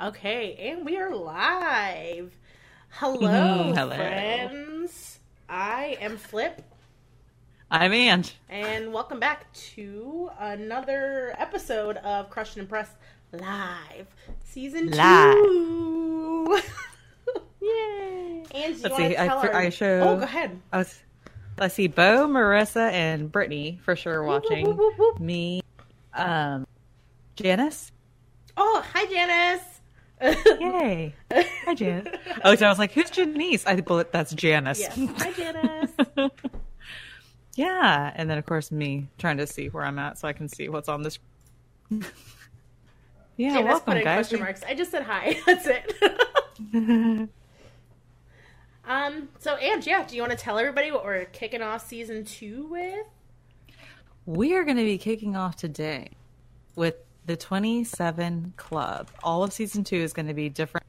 Okay, and we are live. Hello, Mhm, hello. friends. I am Flip, I'm Ange. and welcome back to another episode of Crush and Impress Live, Season Live. 2. Yay! Angie, Let's see. I, I show. Oh, go ahead. I was, let's see. Bo, Marissa, and Brittany for sure watching. Whoop, whoop, whoop, whoop. Me, um, Janice. Oh, hi, Janice. Yay! Hi, Janice. Oh, so I was like, "Who's Janice?" I believe that's Janice. yes, hi, Janice. yeah, and then of course me trying to see where I'm at so I can see what's on this. yeah, Janice welcome, put in guys. question marks. I just said hi. That's it. um. So, Ange, yeah, do you want to tell everybody what we're kicking off season two with? We are going to be kicking off today with the 27 Club. All of season two is going to be different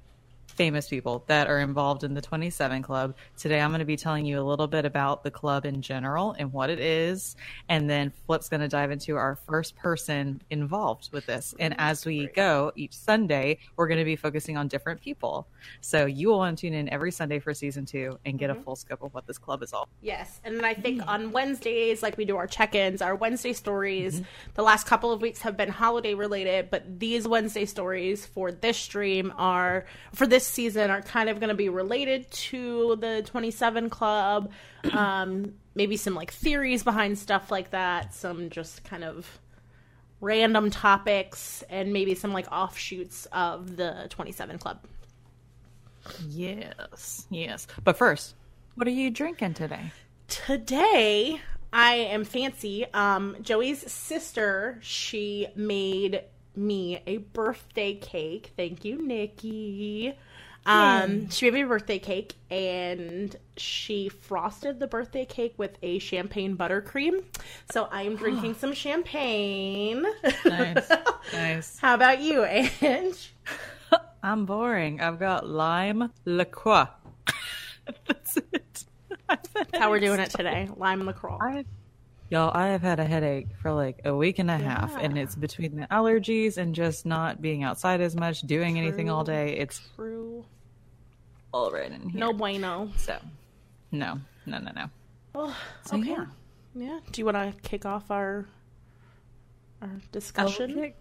famous people that are involved in the 27 Club. Today I'm going to be telling you a little bit about the club in general and what it is. And then Flip's going to dive into our first person involved with this. And as we go each Sunday, we're going to be focusing on different people. So you will want to tune in every Sunday for season two and get a mm-hmm. full scope of what this club is all. Yes, and then I think mm. on Wednesdays, like we do our check-ins, our Wednesday stories. Mm-hmm. The last couple of weeks have been holiday related, but these Wednesday stories for this stream are for this season are kind of going to be related to the 27 Club. Um, maybe some like theories behind stuff like that. Some just kind of random topics, and maybe some like offshoots of the 27 Club. Yes, yes. But first, what are you drinking today? today I am fancy. Um, Joey's sister, she made me a birthday cake. Thank you, Nikki. Um, she made me a birthday cake and she frosted the birthday cake with a champagne buttercream. So I am drinking some champagne. Nice, nice. How about you, Ange? I'm boring. I've got lime LaCroix. That's it. That's How we're doing it today? Lime LaCroix. I've, y'all, I have had a headache for like a week and a half, and it's between the allergies and just not being outside as much, doing anything all day. It's True. All right in here. No bueno. So, no, no, no, no. Oh, So, okay. yeah. Yeah. Do you want to kick off our our discussion?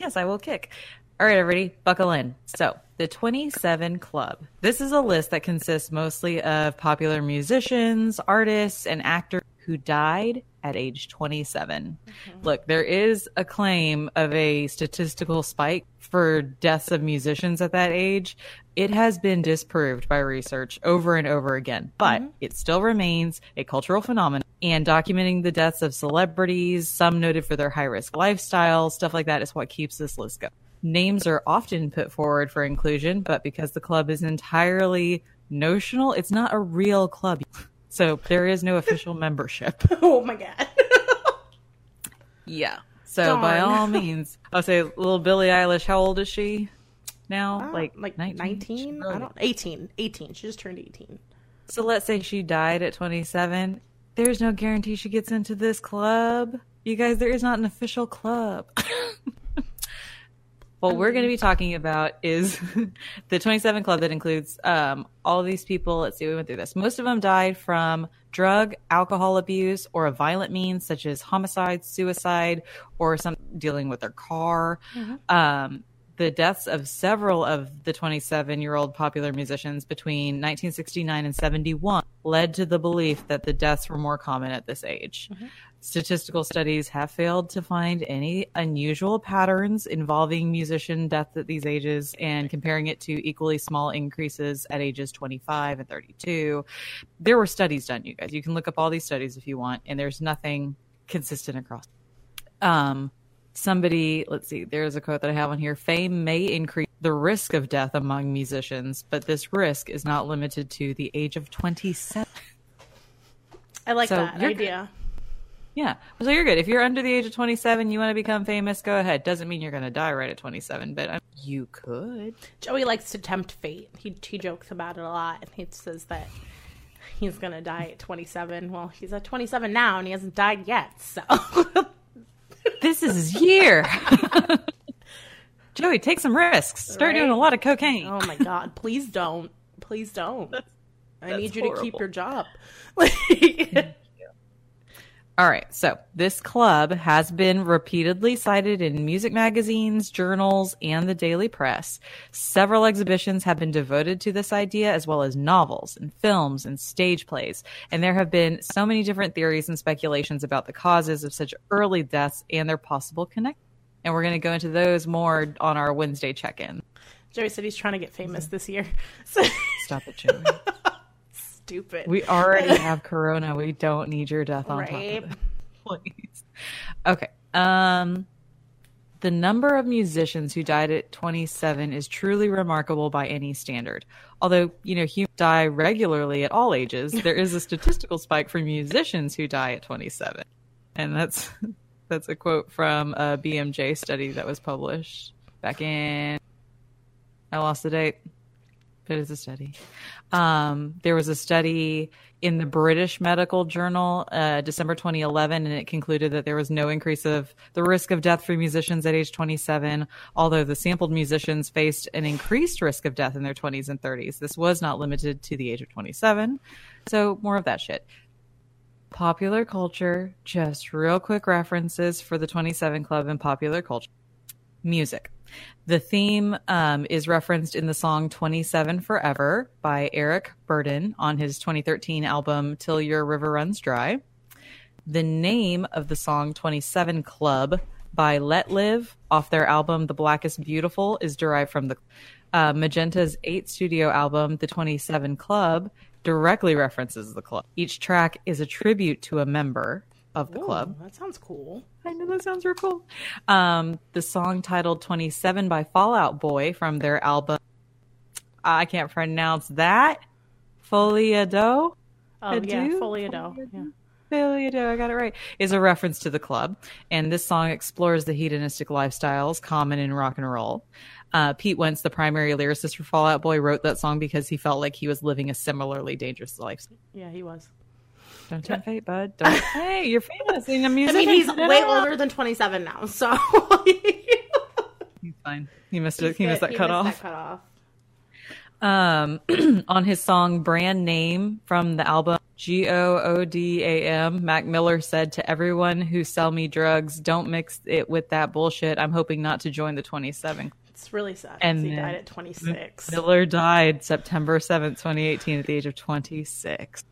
Yes, I will kick. All right, everybody, buckle in. So, the 27 Club. This is a list that consists mostly of popular musicians, artists, and actors who died at age 27. Look, there is a claim of a statistical spike for deaths of musicians at that age. It has been disproved by research over and over again, but mm-hmm. it still remains a cultural phenomenon. And documenting the deaths of celebrities, some noted for their high risk lifestyle, stuff like that is what keeps this list going. Names are often put forward for inclusion, but because the club is entirely notional, it's not a real club. So there is no official membership. Oh my god. Yeah. So by all means, I'll say little Billie Eilish. How old is she now? Uh, like like 19? 19? I don't 18. 18. She just turned 18. So let's say she died at 27. There's no guarantee she gets into this club. You guys, there is not an official club. what we're going to be talking about is the 27 club that includes um, all these people. Let's see, we went through this. Most of them died from drug, alcohol abuse, or a violent means such as homicide, suicide, or some dealing with their car. Um, the deaths of several of the 27 year old popular musicians between 1969 and 71 led to the belief that the deaths were more common at this age. Statistical studies have failed to find any unusual patterns involving musician death at these ages and comparing it to equally small increases at ages 25 and 32. There were studies done, you guys. You can look up all these studies if you want, and there's nothing consistent across um somebody let's see there's a quote that i have on here fame may increase the risk of death among musicians but this risk is not limited to the age of 27 I like So that idea. yeah so you're good if you're under the age of 27 you want to become famous go ahead doesn't mean you're going to die right at 27 but um, you could Joey likes to tempt fate. He he jokes about it a lot and he says that he's going to die at 27. Well, he's at 27 now and he hasn't died yet. So this is his year Joey, take some risks. Start Right? doing a lot of cocaine. Oh my god, please don't. Please don't. I that's need you to keep your job. Like, All right, so this club has been repeatedly cited in music magazines, journals, and the daily press. Several exhibitions have been devoted to this idea, as well as novels and films and stage plays. And there have been so many different theories and speculations about the causes of such early deaths and their possible connection. And we're going to go into those more on our Wednesday check in. Joey said he's trying to get famous this year. So Stop it, Joey. stupid. We already have Corona. We don't need your death on right? top of it. Please. Okay. Um, the number of musicians who died at 27 is truly remarkable by any standard. Although, you know, humans die regularly at all ages, there is a statistical spike for musicians who die at 27. And that's that's a quote from a BMJ study that was published back in I lost the date, but it's a study. Um, there was a study in the British Medical Journal, uh, December 2011, and it concluded that there was no increase of the risk of death for musicians at age 27, although the sampled musicians faced an increased risk of death in their 20s and 30s. This was not limited to the age of 27. So, more of that shit. Popular culture, just real quick references for the 27 Club and popular culture. Music. The theme um, is referenced in the song 27 Forever by Eric Burdon on his 2013 album Till Your River Runs Dry. The name of the song 27 Club by Letlive off their album The Blackest Beautiful is derived from the uh, Magenta's eight studio album, The 27 Club, directly references the club. Each track is a tribute to a member of the Ooh, club. That sounds cool. I know that sounds real cool. Um, the song titled 27 by Fall Out Boy from their album, I can't pronounce that. Foliado? Oh yeah, do? Foliado. Yeah. Foliado, I got it right. Is a reference to the club. And this song explores the hedonistic lifestyles common in rock and roll. Uh, Pete Wentz, the primary lyricist for Fall Out Boy, wrote that song because he felt like he was living a similarly dangerous life. yeah, he was. Don't tempt fate, bud. Don't. hey, you're famous in the I music. mean, he's way out. older than 27 now, so He's fine. He missed it. He missed that He cut missed that cut off. um, on his song Brand Name from the album G O O D A M, Mac Miller said to everyone who sell me drugs, don't mix it with that bullshit. I'm hoping not to join the 27. It's really sad. And he died at 26. Miller died September 7th, 2018 at the age of 26.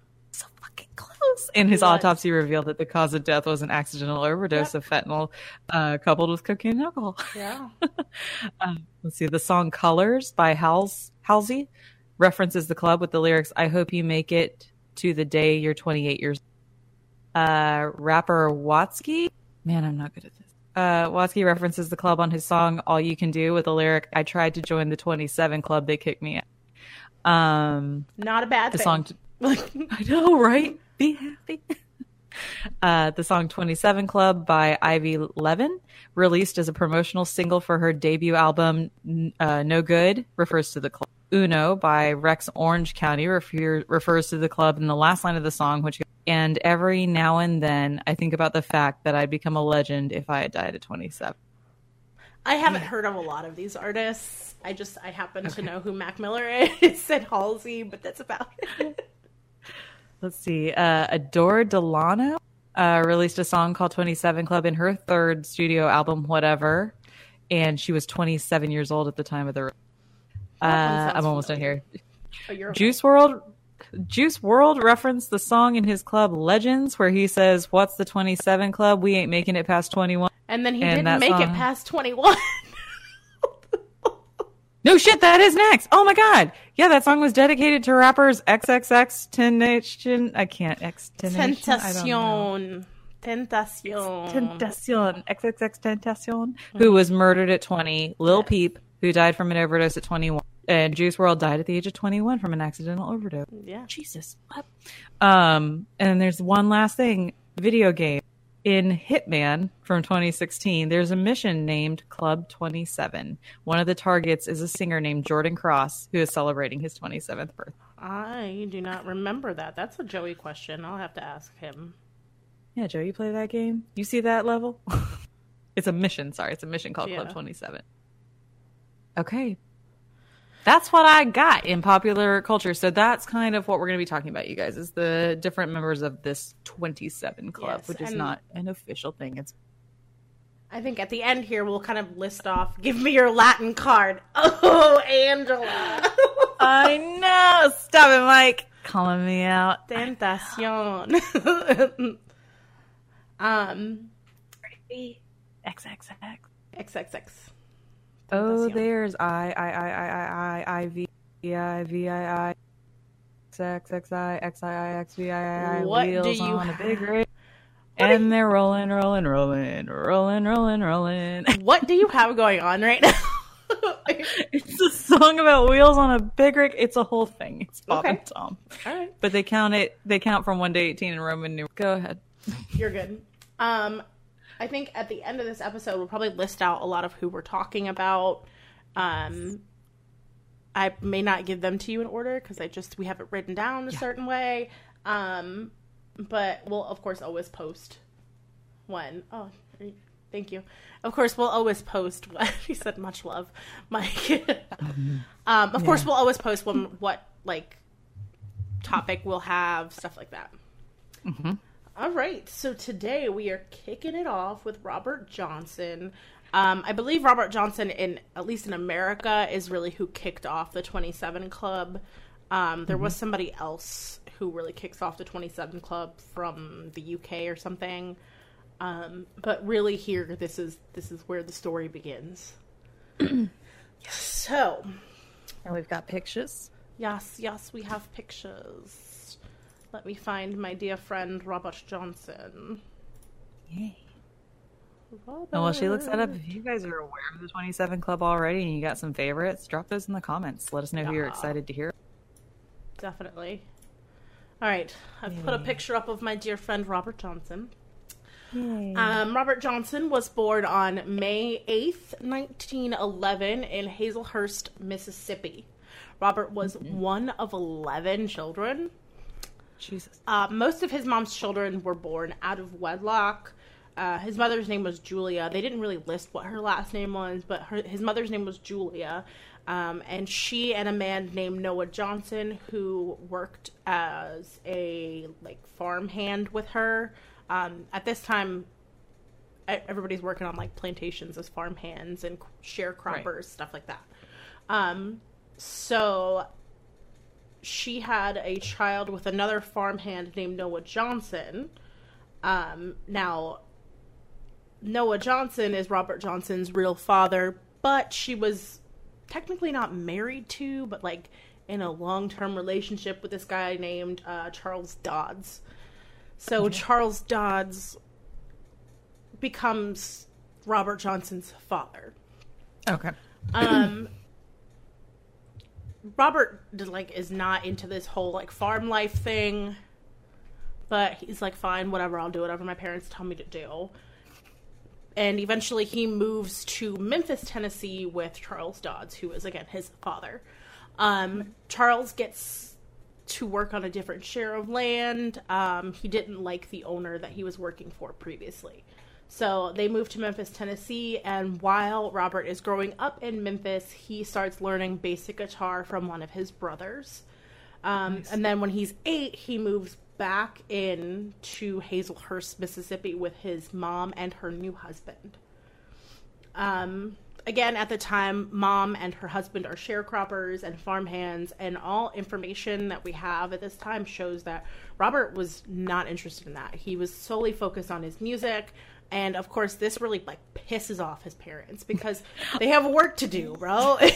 Close. And his was. autopsy revealed that the cause of death was an accidental overdose Yep. of fentanyl uh, coupled with cocaine and alcohol. Yeah. Um, let's see. The song "Colors" by Hals Halsey references the club with the lyrics, "I hope you make it to the day you're 28 years." Uh, rapper Watsky, man, I'm not good at this. Uh, Watsky references the club on his song "All You Can Do" with the lyric, "I tried to join the 27 club, they kicked me out." Um, Not a bad the thing. song. I know, right? Be happy. Uh, the song 27 Club by Ivy Levan, released as a promotional single for her debut album uh, No Good, refers to the club. Uno by Rex Orange County refer- refers to the club in the last line of the song, which and every now and then I think about the fact that I'd become a legend if I had died at 27. I haven't heard of a lot of these artists. I just I happen to know who Mac Miller is and Halsey, but that's about it. Let's see. Uh, Adore Delano uh, released a song called 27 Club in her third studio album, Whatever. And she was 27 years old at the time of the. Uh, That one sounds I'm almost done here. Oh, Juice WRLD. Juice WRLD referenced the song in his club Legends, where he says, "What's the 27 Club? We ain't making it past 21." And then he And didn't make it past 21. No shit, that is next. Oh my god, yeah, that song was dedicated to rappers XXX Tentacion. I can't X Tentacion. Tentacion. Tentacion, XXX Tentacion, who was murdered at 20, Lil Peep, who died from an overdose at 21, and Juice WRLD died at the age of 21 from an accidental overdose. yeah. Jesus. What? Um, and there's one last thing video game. In Hitman from 2016, there's a mission named Club 27. One of the targets is a singer named Jordan Cross, who is celebrating his 27th birthday. I do not remember that. That's a Joey question. I'll have to ask him. Yeah, Joe, you play that game? You see that level? it's a mission, sorry. It's a mission called Club 27. Okay. That's what I got in popular culture. So that's kind of what we're going to be talking about, you guys, is the different members of this 27 club, Yes, which is not an official thing. It's I think at the end here we'll kind of list off. Give me your Latin card. Oh, Angela. I know. Stop it, Mike. Calling me out. Tentacion. um, XXX. XXX. Oh, there's I I I I I I I V I V I I X X I X I I X V I I I What do wheels you on a big rig. And they're rolling, rolling, rolling, rolling, rolling, rolling. What do you have going on right now? It's a song about wheels on a big rig. It's a whole thing. It's Bob Okay. and Tom. All right, But they count it. They count from one to eighteen in Roman numerals. Go ahead. you're good. Um, I think at the end of this episode we'll probably list out a lot of who we're talking about. Um, I may not give them to you in order because I just we have it written down a certain way. Um, but we'll of course always post when. Oh, thank you. Of course, we'll always post what he said. Much love, Mike. um, of course, we'll always post when what like topic we'll have stuff like that. All right, so today we are kicking it off with Robert Johnson. Um, I believe Robert Johnson, in at least in America, is really who kicked off the Twenty Seven Club. Um, there was somebody else who really kicks off the Twenty Seven Club from the UK or something. Um, but really, here this is this is where the story begins. so, And we've got pictures. yes, yes, we have pictures. Let me find my dear friend Robert Johnson. Yay. And while she looks that up, if you guys are aware of the 27 Club already and you got some favorites, drop those in the comments. Let us know who you're excited to hear. Definitely. All right, I've put a picture up of my dear friend Robert Johnson. Um, Robert Johnson was born on May 8th, 1911, in Hazlehurst, Mississippi. Robert was one of 11 children. Jesus. Uh, most of his mom's children were born out of wedlock. Uh, his mother's name was Julia. They didn't really list what her last name was, but her, his mother's name was Julia. Um, and she and a man named Noah Johnson, who worked as a like farm hand with her. Um, at this time, everybody's working on like plantations as farm hands and sharecroppers, stuff like that. Um, so she had a child with another farmhand named Noah Johnson. Um, now, Noah Johnson is Robert Johnson's real father, but she was technically not married to, but like in a long term relationship with this guy named uh, Charles Dodds. So Charles Dodds becomes Robert Johnson's father. Okay. Um, Robert like is not into this whole like farm life thing, but he's like, fine, whatever, I'll do whatever my parents tell me to do. And eventually, he moves to Memphis, Tennessee, with Charles Dodds, who is again his father. Um, Charles gets to work on a different share of land. Um, he didn't like the owner that he was working for previously. So they moved to Memphis, Tennessee, and while Robert is growing up in Memphis, he starts learning basic guitar from one of his brothers. Um, And then when he's eight, he moves back in to Hazlehurst, Mississippi, with his mom and her new husband. Um, again, at the time, mom and her husband are sharecroppers and farmhands, and all information that we have at this time shows that Robert was not interested in that. He was solely focused on his music. And of course, this really like pisses off his parents because they have work to do, bro.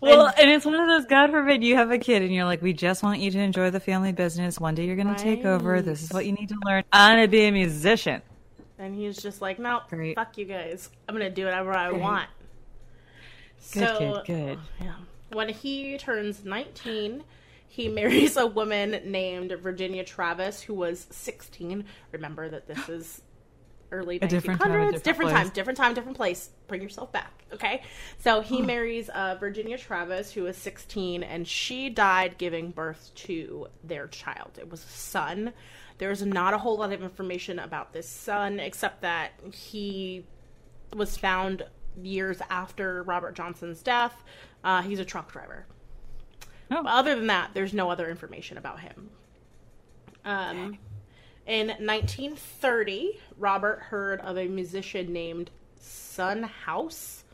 Well, And- and it's one of those, God forbid you have a kid and you're like, we just want you to enjoy the family business. One day you're going to take over. This is what you need to learn. I'm going to be a musician. And he's just like, no, Great. fuck you guys. I'm gonna do whatever I want. Good so, kid, good. Oh, yeah. When he turns 19, he marries a woman named Virginia Travis, who was 16. Remember that this is early 1900s. A different time, different different time, different time, different place. Bring yourself back, okay? So he marries uh, Virginia Travis, who is 16, and she died giving birth to their child. It was a son. There's not a whole lot of information about this son, except that he was found years after Robert Johnson's death. Uh, he's a truck driver. Oh. But other than that, there's no other information about him. Um, in 1930, Robert heard of a musician named Son House.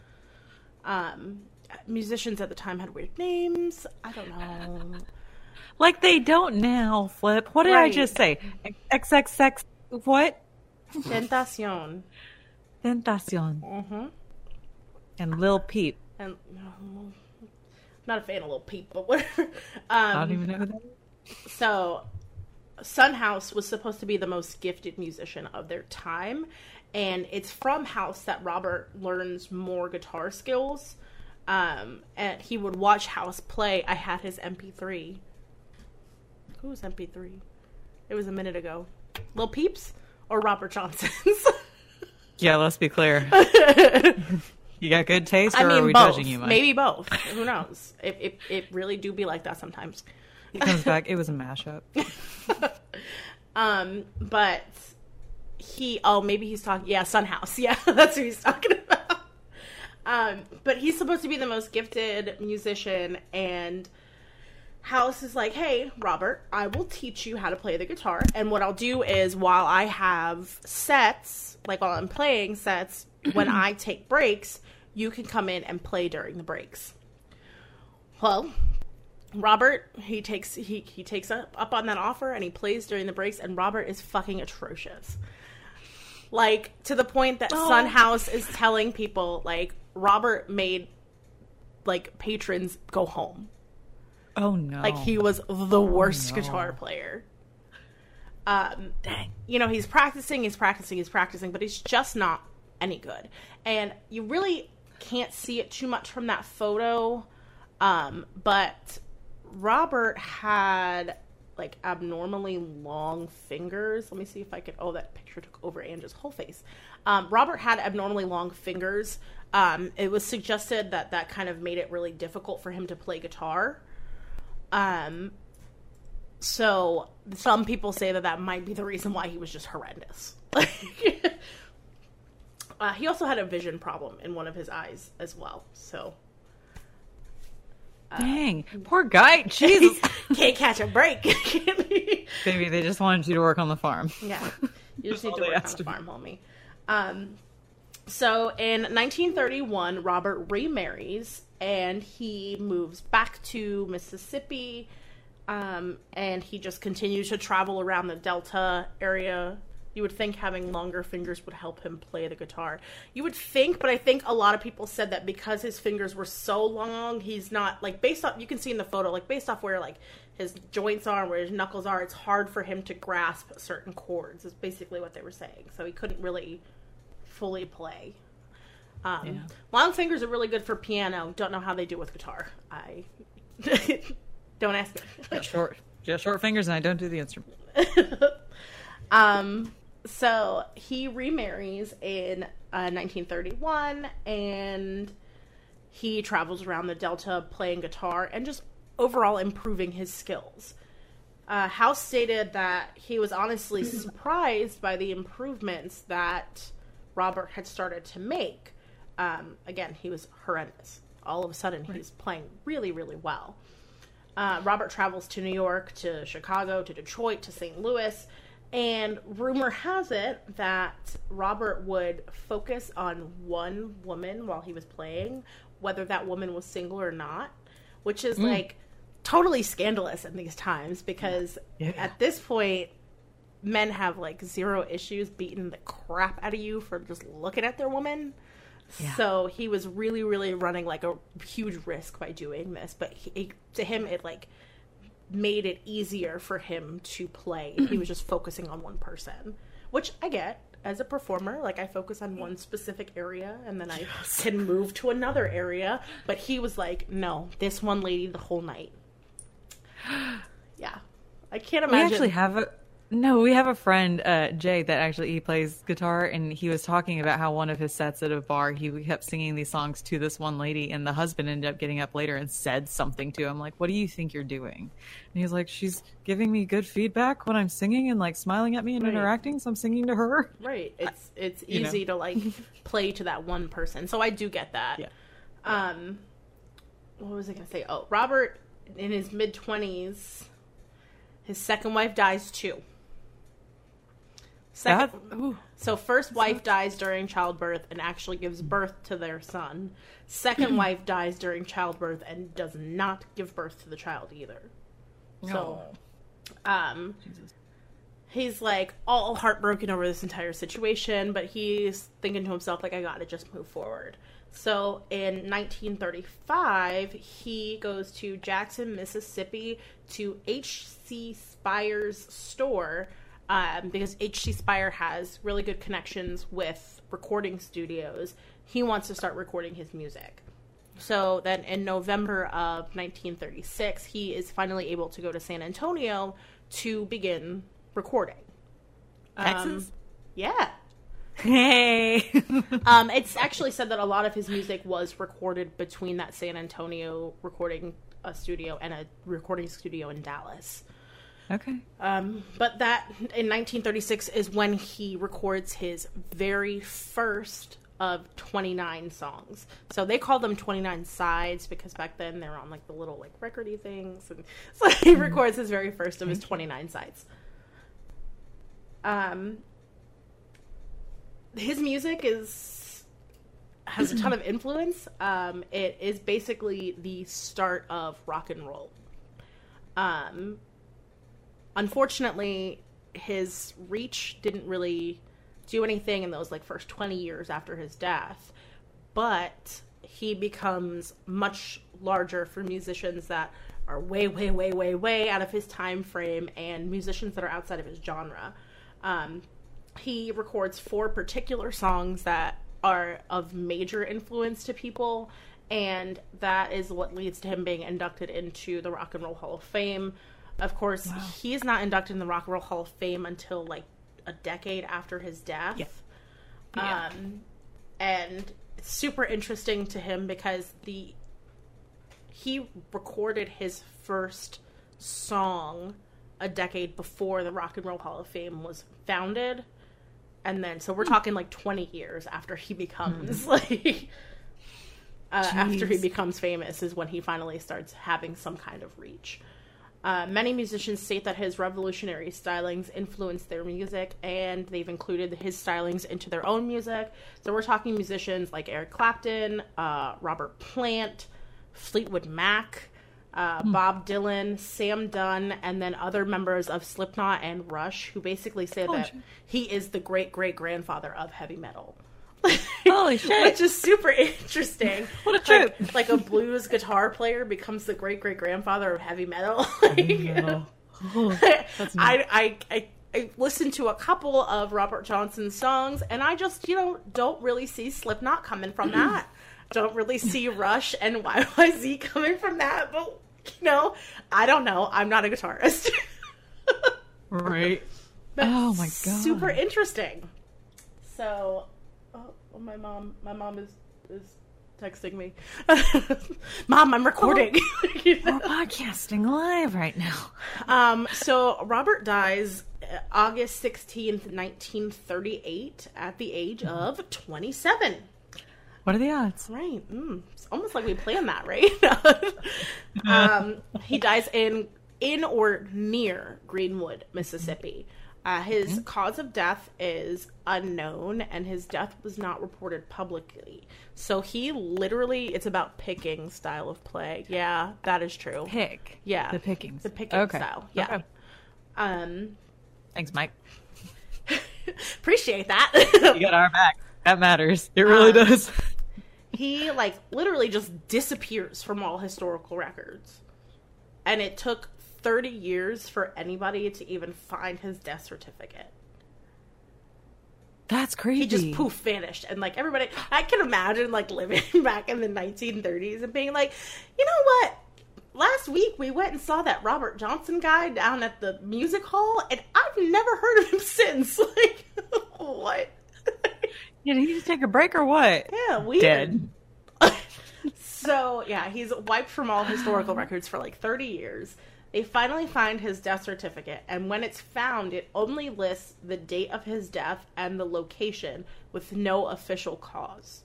Um, musicians at the time had weird names. I don't know. Like they don't now, Flip. What did I just say? XXX what? Tentacion. Tentacion. Mm-hmm. And Lil Peep. And no, not a fan of Lil Peep, but whatever. I don't Um, even know who that is. so, Son House was supposed to be the most gifted musician of their time, and it's from House that Robert learns more guitar skills. Um, and he would watch House play. I had his MP3. Who was MP3? It was a minute ago. Lil Peeps or Robert Johnson's? Yeah, let's be clear. you got good taste, or I mean, are we both. judging you, Mike? Maybe both. Who knows? It, it it really do be like that sometimes. He comes back. It was a mashup. Um, but he oh maybe he's talking yeah, Son House. Yeah, that's who he's talking about. Um, but he's supposed to be the most gifted musician and House is like, "Hey, Robert, I will teach you how to play the guitar. And what I'll do is while I have sets, like while I'm playing sets, when I take breaks, you can come in and play during the breaks." Well, Robert, he takes he he takes up, up on that offer and he plays during the breaks and Robert is fucking atrocious. Like to the point that Oh. Son House is telling people like Robert made like patrons go home. Oh no! Like he was the worst no. guitar player. Um dang. you know, he's practicing, he's practicing, he's practicing, but he's just not any good. And you really can't see it too much from that photo. Um, but Robert had like abnormally long fingers. Let me see if I could. Oh, that picture took over Angela's whole face. Um, Robert had abnormally long fingers. Um, it was suggested that that kind of made it really difficult for him to play guitar. Um, so some people say that that might be the reason why he was just horrendous. uh, he also had a vision problem in one of his eyes as well. So Dang, poor guy. Jesus. can't catch a break. Maybe they just wanted you to work on the farm. yeah, you just need to work on the farm, homie. Um, so in 1931, Robert remarries and he moves back to Mississippi. Um, and he just continues to travel around the Delta area. You would think having longer fingers would help him play the guitar. You would think, but I think a lot of people said that because his fingers were so long, he's not like based off. You can see in the photo, like based off where like his joints are and where his knuckles are, it's hard for him to grasp certain chords. Is basically what they were saying. So he couldn't really fully play. Um, Yeah. Long fingers are really good for piano. Don't know how they do with guitar. I don't ask me. Got short, just short fingers, and I don't do the instrument. um, so he remarries in uh, 1931 and he travels around the Delta playing guitar and just overall improving his skills. Uh, House stated that he was honestly surprised by the improvements that Robert had started to make. Um, again, he was horrendous. All of a sudden, he's playing really, really well. Uh, Robert travels to New York, to Chicago, to Detroit, to St. Louis, and rumor has it that Robert would focus on one woman while he was playing, whether that woman was single or not, which is hmm. like totally scandalous in these times because Yeah. at this point, men have like zero issues beating the crap out of you for just looking at their woman. Yeah. So he was really, really running like a huge risk by doing this. But he, to him, it like made it easier for him to play. if he was just focusing on one person, which I get as a performer. Like I focus on one specific area and then I can move to another area. But he was like, no, this one lady the whole night. Yeah, I can't imagine. We actually have a No, we have a friend, uh, Jay, that actually he plays guitar, and he was talking about how one of his sets at a bar, he kept singing these songs to this one lady, and the husband ended up getting up later and said something to him, like, "What do you think you're doing?" And he's like, "She's giving me good feedback when I'm singing and like smiling at me and Right. interacting, so I'm singing to her." Right. It's it's you know. easy to like play to that one person. So I do get that. Yeah. Um what was I gonna say? Oh, Robert in his mid twenties, his second wife dies too. Second That, so first wife dies during childbirth and actually gives birth to their son. Second wife dies during childbirth and does not give birth to the child either. So um he's like all heartbroken over this entire situation, but he's thinking to himself like I got to just move forward. So in 1935, he goes to Jackson, Mississippi to H.C. Speir's store um, because H.C. Speir has really good connections with recording studios. He wants to start recording his music. So then in November of 1936, he is finally able to go to San Antonio to begin recording. Um, Texas? yeah. hey, Um, it's actually said that a lot of his music was recorded between that San Antonio recording uh, studio and a recording studio in Dallas. Okay, Um, but that in 1936 is when he records his very first of 29 songs. So they call them 29 sides because back then they were on like the little like recordy things, and so he records his very first of his 29 sides. Um, his music is has a ton of influence. Um, it is basically the start of rock and roll. Um, unfortunately, his reach didn't really do anything in those like first 20 years after his death, but he becomes much larger for musicians that are way, way, way, way, way out of his time frame and musicians that are outside of his genre. Um, he records four particular songs that are of major influence to people, and that is what leads to him being inducted into the Rock and Roll Hall of Fame. Of course, he's not inducted in the Rock and Roll Hall of Fame until like a decade after his death. Yeah. Yeah. Um, and it's super interesting to him because the he recorded his first song a decade before the Rock and Roll Hall of Fame was founded. And then, so we're talking like 20 years after he becomes like, uh, after he becomes famous is when he finally starts having some kind of reach. Uh, many musicians state that his revolutionary stylings influenced their music, and they've included his stylings into their own music. So we're talking musicians like Eric Clapton, uh, Robert Plant, Fleetwood Mac, uh, Bob Dylan, Sam Dunn, and then other members of Slipknot and Rush, who basically say that shit. he is the great great grandfather of heavy metal. Holy shit. Which is super interesting. What a Like- trip. Like, a blues guitar player becomes the great great grandfather of heavy metal. Like, I, I, I, I listened to a couple of Robert Johnson's songs, and I just, you know, don't really see Slipknot coming from that. don't really see Rush and YYZ coming from that. But, you know, I don't know. I'm not a guitarist. right. But Oh my God. Super interesting. So, oh, oh, my mom, my mom is is texting me. mom, I'm recording. We're podcasting live right now. um, so Robert dies uh, August 16th, 1938 at the age of 27. What are the odds? Right. Mm, it's almost like we planned that, right? um, he dies in in or near Greenwood, Mississippi. Uh, his cause of death is unknown, and his death was not reported publicly. So he literally, it's about picking style of play. Yeah, that is true. Pick. Yeah, The pickings. the picking Okay. style. Yeah. Okay. Um, Thanks, Mike. appreciate that. You got our back. That matters. It really Um, does. he like literally just disappears from all historical records and it took 30 years for anybody to even find his death certificate That's crazy. he just poof vanished and like everybody i can imagine like living back in the 1930s and being like you know what last week we went and saw that Robert Johnson guy down at the music hall, and I've never heard of him since. Like, what? Did he just take a break or what? Yeah, we Dead. So yeah, he's wiped from all historical records for like 30 years. They finally find his death certificate, and when it's found, it only lists the date of his death and the location with no official cause.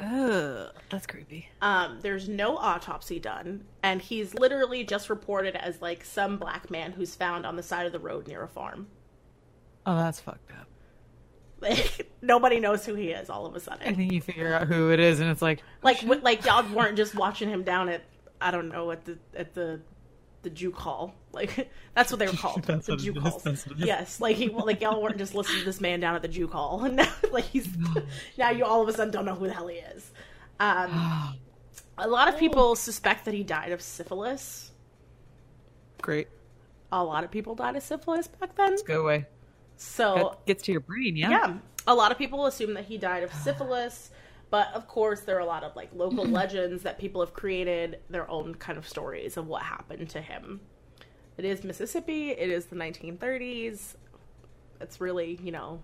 Ugh, that's creepy. Um, there's no autopsy done, and he's literally just reported as like some black man who's found on the side of the road near a farm. Oh, that's fucked up. Like nobody knows who he is all of a sudden. I think you figure out who it is, and it's like, Like w- like y'all weren't just watching him down at I don't know at the at the the juke hall. Like that's what they were called. The what it juke is, halls. that's what it is. Yes, like he like y'all weren't just listening to this man down at the juke hall, and now like he's now you all of a sudden don't know who the hell he is. Um, a lot of people suspect that he died of syphilis. great, A lot of people died of syphilis back then. go away. So That gets to your brain, yeah. yeah, a lot of people assume that he died of syphilis, but of course there are a lot of like local legends that people have created their own kind of stories of what happened to him. It is Mississippi. It is the 1930s. It's really you know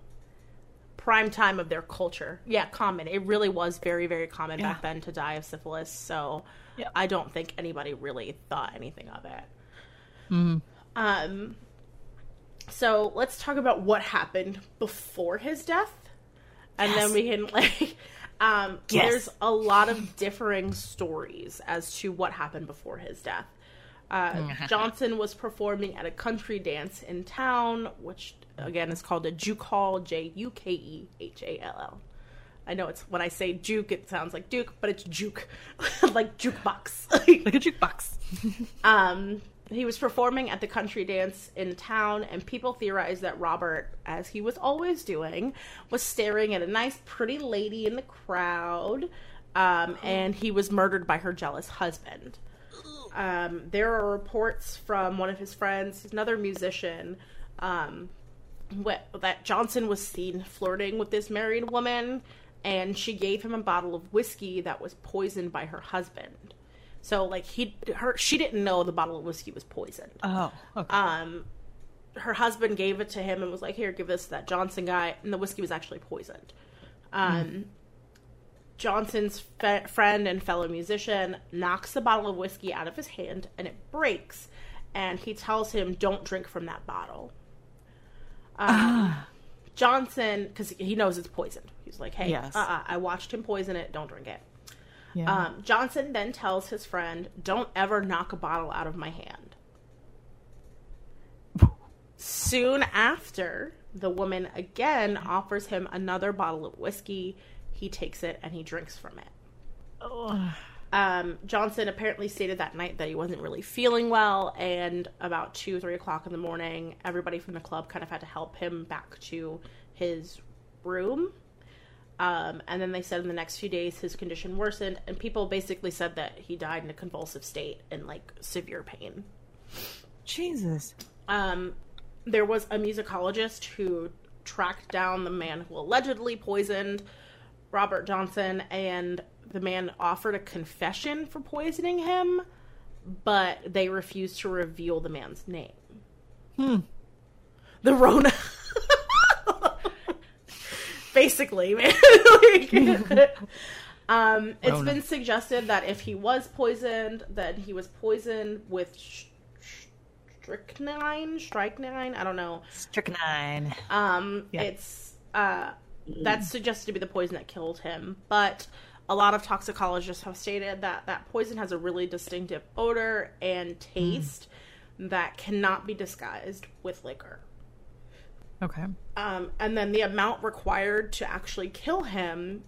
prime time of their culture. Yeah, common. It really was very very common Yeah. back then to die of syphilis. So Yeah. I don't think anybody really thought anything of it. Mm-hmm. Um, so let's talk about what happened before his death, and then we can like. Um, Yes. There's a lot of differing stories as to what happened before his death. Uh, Johnson was performing at a country dance in town, which again is called a juke hall, J U K E H A L L. I know it's when I say juke, it sounds like duke, but it's juke, like jukebox. Like a jukebox. Um, he was performing at the country dance in town, and people theorized that Robert, as he was always doing, was staring at a nice, pretty lady in the crowd, um, and he was murdered by her jealous husband. Um, there are reports from one of his friends, another musician, um, wh- that Johnson was seen flirting with this married woman, and she gave him a bottle of whiskey that was poisoned by her husband. So, like he, her, she didn't know the bottle of whiskey was poisoned. Oh, okay. Um, her husband gave it to him and was like, "Here, give this to that Johnson guy," and the whiskey was actually poisoned. Um, Johnson's fe- friend and fellow musician knocks the bottle of whiskey out of his hand, and it breaks. And he tells him, "Don't drink from that bottle." Um, Johnson, because he knows it's poisoned, he's like, "Hey, Yes. uh-uh, I watched him poison it. Don't drink it." Yeah. Um, Johnson then tells his friend, "Don't ever knock a bottle out of my hand." Soon after, the woman again offers him another bottle of whiskey. He takes it and he drinks from it. Um, Johnson apparently stated that night that he wasn't really feeling well, and about two, three o'clock in the morning, everybody from the club kind of had to help him back to his room. Um, and then they said in the next few days his condition worsened, and people basically said that he died in a convulsive state and like severe pain. Jesus. Um, there was a musicologist who tracked down the man who allegedly poisoned Robert Johnson, and the man offered a confession for poisoning him, but they refused to reveal the man's name. Hmm. The Rona. Basically, man. Like, um, it's Rona. been suggested that if he was poisoned, that he was poisoned with sh- sh- strychnine, strychnine. I don't know. Strychnine. Um, Yeah. it's uh, that's suggested to be the poison that killed him, but a lot of toxicologists have stated that that poison has a really distinctive odor and taste that cannot be disguised with liquor. Okay. Um, and then the amount required to actually kill him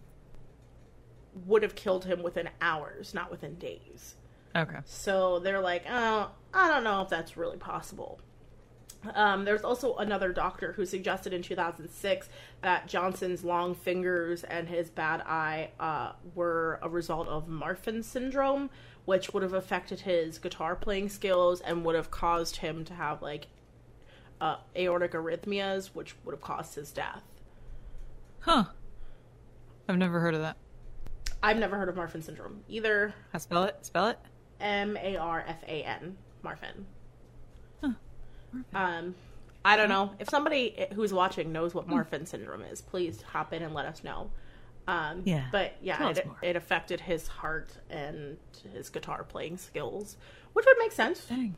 would have killed him within hours, not within days. Okay. So they're like, oh, I don't know if that's really possible. Um, there's also another doctor who suggested in 2006 that Johnson's long fingers and his bad eye uh, were a result of Marfan syndrome, which would have affected his guitar playing skills and would have caused him to have like uh, aortic arrhythmias, which would have caused his death. Huh. I've never heard of that. I've never heard of Marfan syndrome either. How spell it? Spell it? M A R F A N, Marfan. Huh. Um, I don't know if somebody who's watching knows what Marfan syndrome is. Please hop in and let us know. Um, Yeah. but yeah, it, it affected his heart and his guitar playing skills, which would make sense. Dang.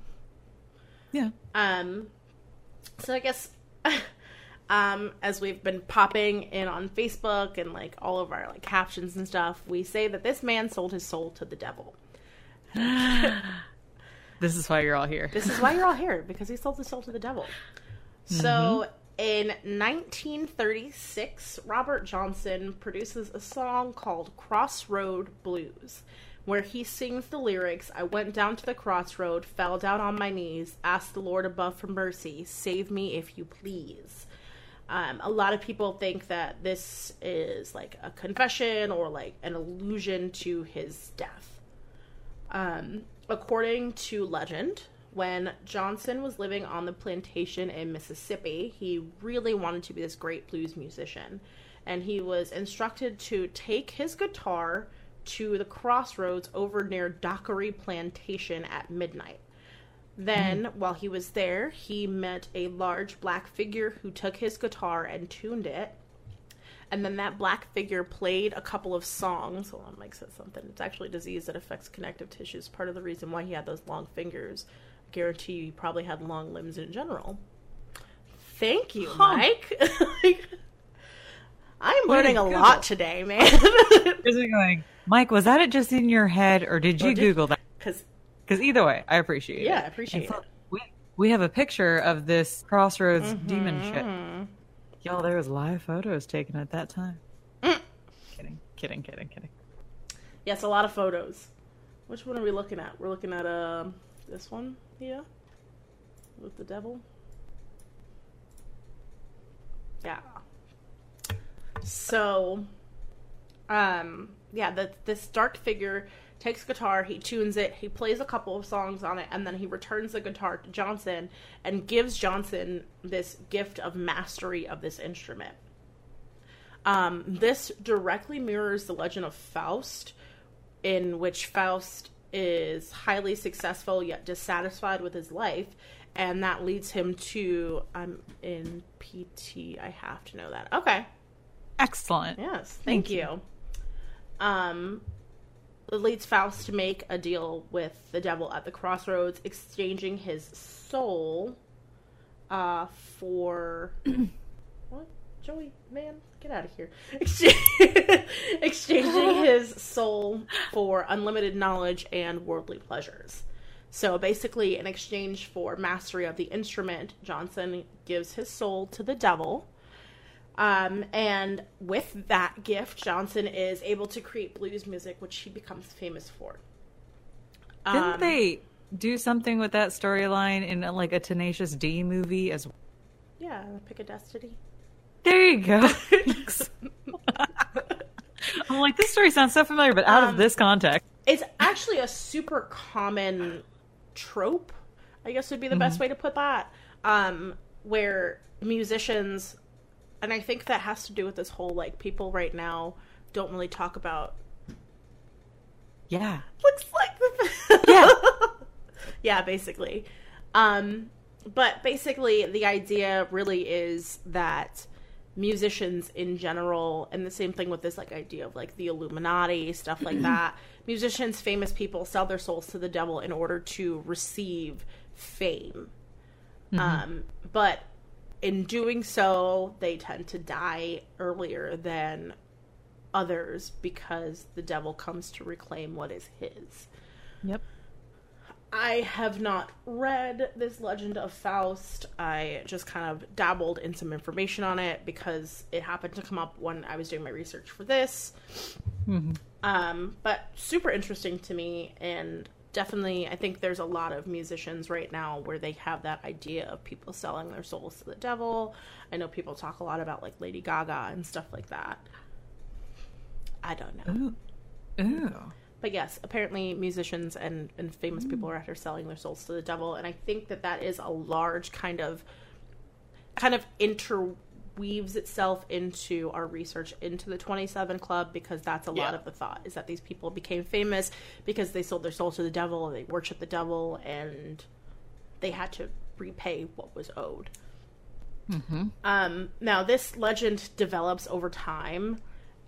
Yeah. Um, so I guess, um, as we've been popping in on Facebook and like all of our like captions and stuff, we say that this man sold his soul to the devil. This is why you're all here. This is why you're all here because he sold his soul to the devil. So in 1936, Robert Johnson produces a song called Crossroad Blues, where he sings the lyrics I went down to the crossroad, fell down on my knees, asked the Lord above for mercy, save me if you please. Um, a lot of people think that this is like a confession or like an allusion to his death. Um, according to legend, when Johnson was living on the plantation in Mississippi, he really wanted to be this great blues musician. And he was instructed to take his guitar to the crossroads over near Dockery Plantation at midnight. Then, hmm. while he was there, he met a large black figure who took his guitar and tuned it. And then that black figure played a couple of songs. Hold on, Mike said something. It's actually a disease that affects connective tissues. Part of the reason why he had those long fingers. I guarantee you he probably had long limbs in general. Thank you, Mike. Like, I'm learning a Google. lot today, man. Is it going, Mike, was that it just in your head or did you did- Google that? Because either way, I appreciate it. Yeah, I appreciate for- it. We, we have a picture of this crossroads Mm-hmm. demon shit. Y'all, there was live photos taken at that time. Mm. Kidding, kidding, kidding, kidding. yes, a lot of photos. Which one are we looking at? We're looking at um this one here with the devil. Yeah. So, um, yeah, the, this dark figure takes guitar, he tunes it, he plays a couple of songs on it, and then he returns the guitar to Johnson and gives Johnson this gift of mastery of this instrument. Um, this directly mirrors the legend of Faust, in which Faust is highly successful yet dissatisfied with his life, and that leads him to. I'm in PT. I have to know that. Okay. Excellent. Yes. Thank, Thank you. Um, it leads Faust to make a deal with the devil at the crossroads, exchanging his soul uh, for what? Joey, man, get out of here! Exchanging his soul for unlimited knowledge and worldly pleasures. So basically, in exchange for mastery of the instrument, Johnson gives his soul to the devil. Um, and with that gift, Johnson is able to create blues music, which he becomes famous for. Didn't Um, they do something with that storyline in uh, like a Tenacious D movie as well? Yeah, Pick a Destiny. There you go. I'm like, this story sounds so familiar, but out Um, of this context. It's actually a super common trope, I guess would be the best way to put that. Um, where musicians, and I think that has to do with this whole like people right now don't really talk about Yeah. looks like the Yeah. yeah basically um but basically the idea really is that musicians in general and the same thing with this like idea of like the illuminati stuff like that musicians famous people sell their souls to the devil in order to receive fame um but in doing so they tend to die earlier than others because the devil comes to reclaim what is his Yep. I have not read this Legend of Faust. I just kind of dabbled in some information on it because it happened to come up when I was doing my research for this. Um, but super interesting to me, and definitely, I think there's a lot of musicians right now where they have that idea of people selling their souls to the devil. I know people talk a lot about like Lady Gaga and stuff like that. I don't know. Ooh. Ooh. But yes, apparently musicians and, and famous mm. people are out here selling their souls to the devil, and I think that that is a large kind of kind of weaves itself into our research into the 27 Club because that's a lot Yeah. of the thought is that these people became famous because they sold their soul to the devil, and they worshiped the devil, and they had to repay what was owed. Um, now, this legend develops over time,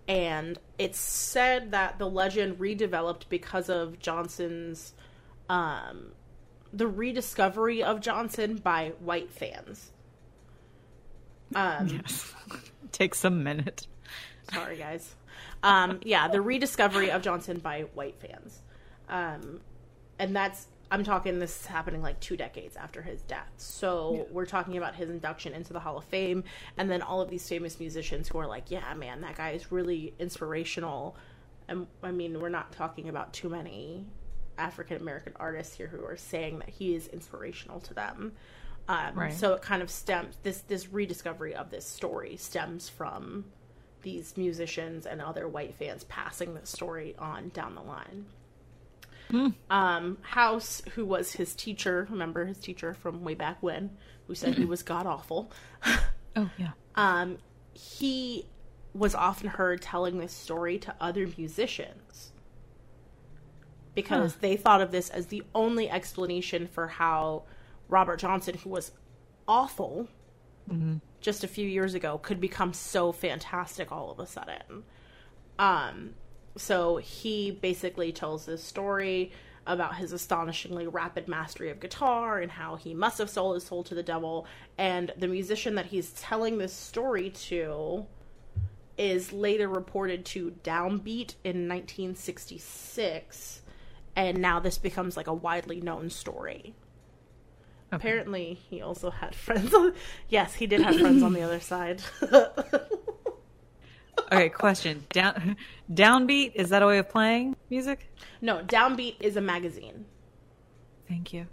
and it's said that the legend redeveloped because of Johnson's, um, the rediscovery of Johnson by white fans. Um, Yes. Takes a minute. sorry, guys. Um, yeah, the rediscovery of Johnson by white fans. Um, and that's, I'm talking this is happening like two decades after his death. So we're talking about his induction into the Hall of Fame, and then all of these famous musicians who are like, yeah, man, that guy is really inspirational. And I mean, we're not talking about too many African American artists here who are saying that he is inspirational to them. Um, Right. So it kind of stems this this rediscovery of this story stems from these musicians and other white fans passing the story on down the line. Um, House, who was his teacher, remember his teacher from way back when, who said he was god awful. Oh yeah. um, he was often heard telling this story to other musicians because they thought of this as the only explanation for how Robert Johnson, who was awful just a few years ago, could become so fantastic all of a sudden. Um, so he basically tells this story about his astonishingly rapid mastery of guitar and how he must have sold his soul to the devil. And the musician that he's telling this story to is later reported to Downbeat in 1966. And now this becomes like a widely known story. Apparently, he also had friends. On... Yes, he did have friends on the other side. Okay, question. Down downbeat, is that a way of playing music? no, Downbeat is a magazine. Thank you.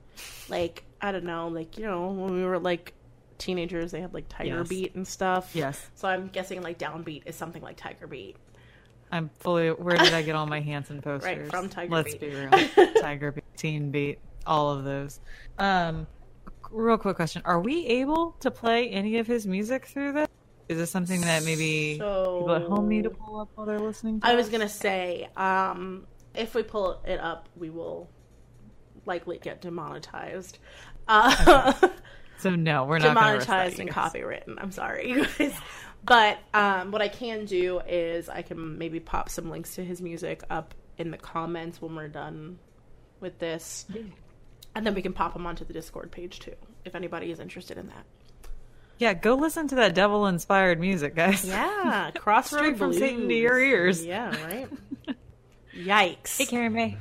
like I don't know, like you know, when we were like teenagers, they had like Tiger Yes. Beat and stuff. Yes. So I'm guessing like Downbeat is something like Tiger Beat. I'm fully where did I get all my Hanson posters? right from Tiger Let's Beat. be real. Tiger Beat, Teen Beat, all of those. Um real quick question. Are we able to play any of his music through this? Is this something that maybe people at home need to pull up while they're listening to I was gonna say, um, if we pull it up, we will likely get demonetized. Uh, So no, we're not gonna risk that, demonetized and copywritten. I'm sorry, you guys. But um, what I can do is I can maybe pop some links to his music up in the comments when we're done with this, and then we can pop them onto the Discord page too, if anybody is interested in that. Yeah, go listen to that devil inspired music, guys. Yeah, Crossroad Straight from Blues. Satan to your ears. Yeah, right. Yikes! Hey Carrie May.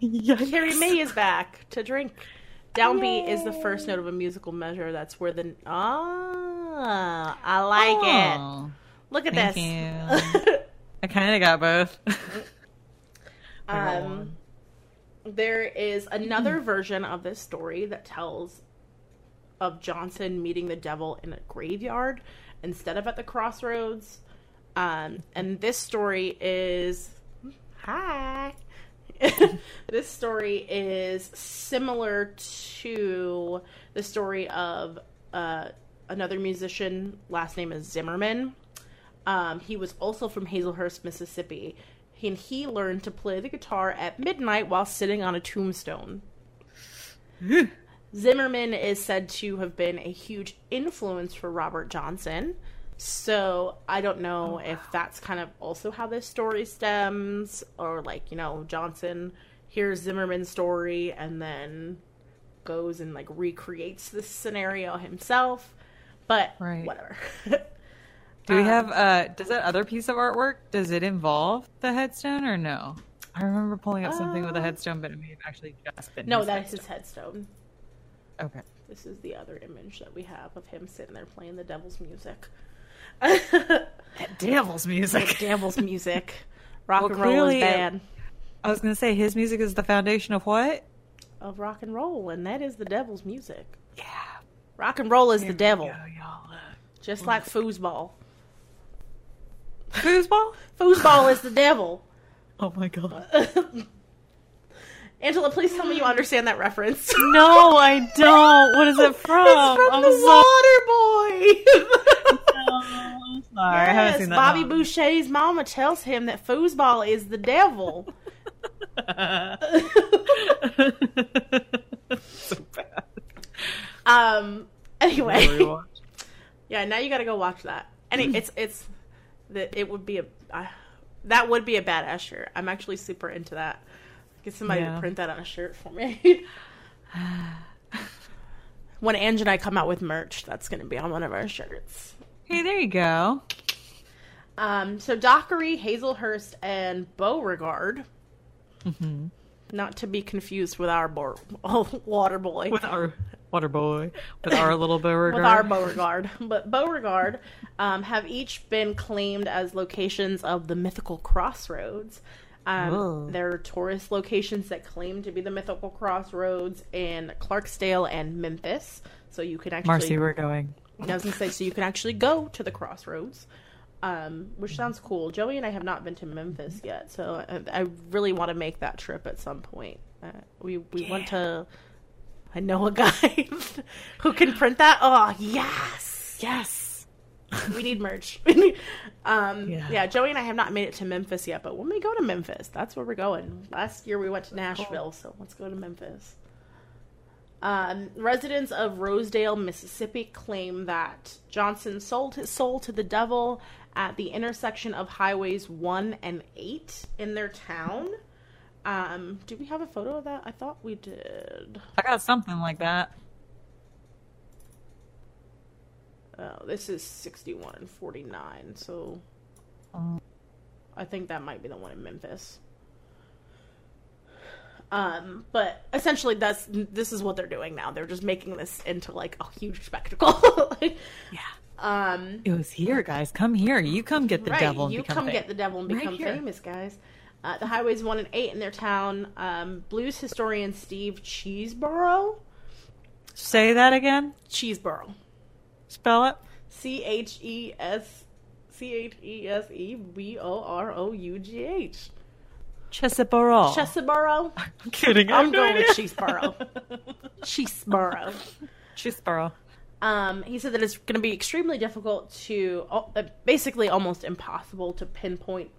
Carrie May is back to drink. Downbeat is the first note of a musical measure. That's where the ah, I like it. Oh, Look at Thank this. you. I kind of got both. Um. There is another version of this story that tells of Johnson meeting the devil in a graveyard instead of at the crossroads. Um, and this story is hi. this story is similar to the story of uh, another musician. Last name is Zimmerman. Um, he was also from Hazlehurst, Mississippi, and he learned to play the guitar at midnight while sitting on a tombstone. Zimmerman is said to have been a huge influence for Robert Johnson. So I don't know oh, if that's kind of also how this story stems, or like, you know, Johnson hears Zimmerman's story and then goes and like recreates this scenario himself. But Right. whatever. Do we um, have uh does that other piece of artwork does it involve the headstone or no? I remember pulling up something with a Uh, headstone, but it may have actually just been no, that is his headstone. Okay. This is the other image that we have of him sitting there playing the devil's music. That devil's music. devil's music. Rock Well, and roll is uh, bad. I was gonna say his music is the foundation of what? Of rock and roll, and that is the devil's music. Yeah. Rock and roll is the devil, uh, just like foosball. Foosball? Foosball is the devil. Oh my god. Angela, please tell me you understand that reference. No, I don't. What is it from? it's from I'm the so- Water Boy. Sorry, I haven't seen that. Bobby in Boucher's mama tells him that foosball is the devil. so bad. Um. Anyway, yeah. Now you got to go watch that. Any, it's it's that it would be a uh, that would be a badass shirt. I'm actually super into that. Get somebody Yeah. to print that on a shirt for me. when Ange and I come out with merch, that's going to be on one of our shirts. Hey, there you go. Um, so Dockery, Hazlehurst, and Beauregard, Mm-hmm. not to be confused with our bo- water boy, With our water boy, with our little Beauregard. with our Beauregard, but Beauregard um, have each been claimed as locations of the mythical crossroads. Um, there are tourist locations that claim to be the mythical crossroads in Clarksdale and Memphis. So you can actually Marcy, we're going. I was gonna say, so you can actually go to the crossroads, um, which sounds cool. Joey and I have not been to Memphis yet, so I, I really want to make that trip at some point. Uh, we we want to. I know a guy who can print that. Oh yes, Yes. we need merch. um, Yeah. yeah. Joey and I have not made it to Memphis yet, but when we go to Memphis, that's where we're going. Last year we went to Nashville, so let's go to Memphis. Um, residents of Rosedale, Mississippi claim that Johnson sold his soul to the devil at the intersection of highways 1 and 8 in their town. Um, do we have a photo of that? I thought we did. I got something like that. Oh, this is 61 and 49, so Oh. I think that might be the one in Memphis. Um, but essentially, that's this is what they're doing now. They're just making this into like a huge spectacle. Like, Yeah. um, It was here, guys. Come here. You come get the right, devil and you come fam- get the devil and become here. famous, guys. Uh, the highways one and eight in their town. Um, blues historian Steve Cheseborough, Say that again. Cheseborough, Spell it. C H E S C H E S E B O R O U G H. Cheseboro. Cheseborough. I'm kidding. I'm no going with. Cheseborough. Cheseborough. Um, he said that it's going to be extremely difficult to, uh, basically almost impossible to pinpoint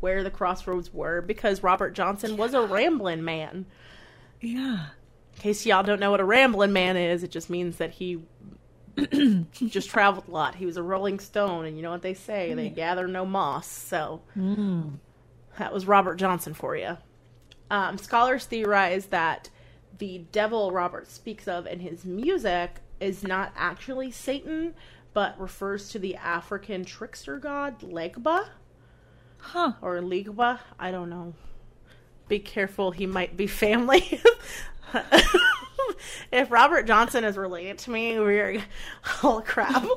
where the crossroads were because Robert Johnson was a rambling man. Yeah. In case y'all don't know what a rambling man is, it just means that he just traveled a lot. He was a rolling stone, and you know what they say: they gather no moss. So that was Robert Johnson for you. Um, scholars theorize that the devil Robert speaks of in his music is not actually Satan, but refers to the African trickster god Legba Huh. or Ligba. I don't know. Be careful, he might be family. if Robert Johnson is related to me, we're oh crap.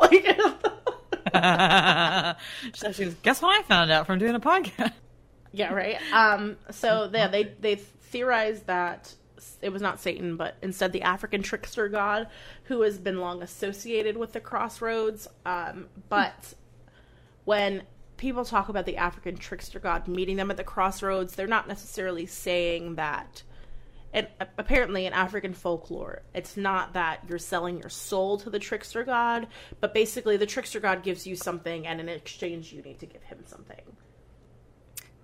Like, so she goes, guess what I found out from doing a podcast? yeah, right. Um, so yeah, they they theorized that it was not Satan, but instead the African trickster god who has been long associated with the crossroads. Um, but when people talk about the African trickster god meeting them at the crossroads, they're not necessarily saying that. And apparently, in African folklore, it's not that you're selling your soul to the trickster god, but basically, the trickster god gives you something, and in exchange, you need to give him something.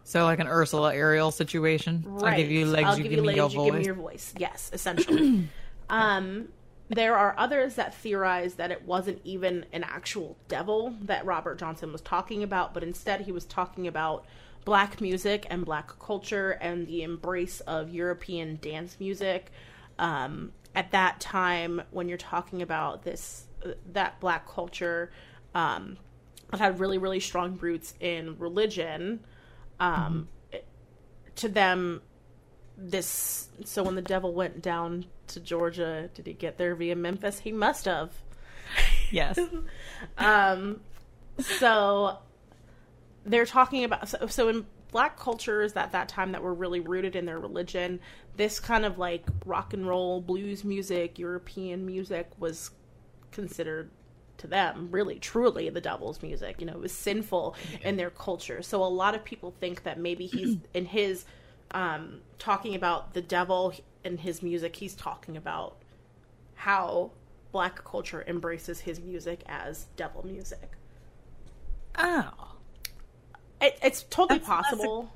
So like an Ursula Ariel situation. Right. I'll give you legs, I'll you give give, you me your legs, you give me voice. your voice. Yes, essentially. um, there are others that theorize that it wasn't even an actual devil that Robert Johnson was talking about, but instead he was talking about black music and black culture and the embrace of European dance music. Um, at that time, when you're talking about this, that black culture, um, it had really, really strong roots in religion. Um, it- to them, this so when the devil went down to Georgia, did he get there via Memphis? He must have. Yes. Um, so they're talking about so, so in black cultures at that time that were really rooted in their religion, this kind of like rock and roll blues music, European music was considered to them really truly the devil's music you know it was sinful in their culture so a lot of people think that maybe he's in his um talking about the devil in his music he's talking about how black culture embraces his music as devil music Oh. It, it's totally That's- that's possible.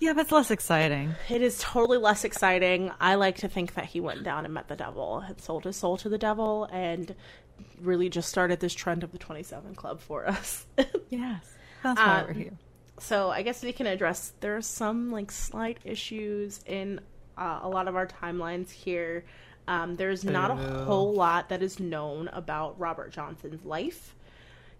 Yeah, but it's less exciting. It is totally less exciting. I like to think that he went down and met the devil and sold his soul to the devil and really just started this trend of the 27 Club for us. Yes. That's why Um, we're here. so I guess we can address there are some like slight issues in uh, a lot of our timelines here. Um, there's not a whole lot that is known about Robert Johnson's life.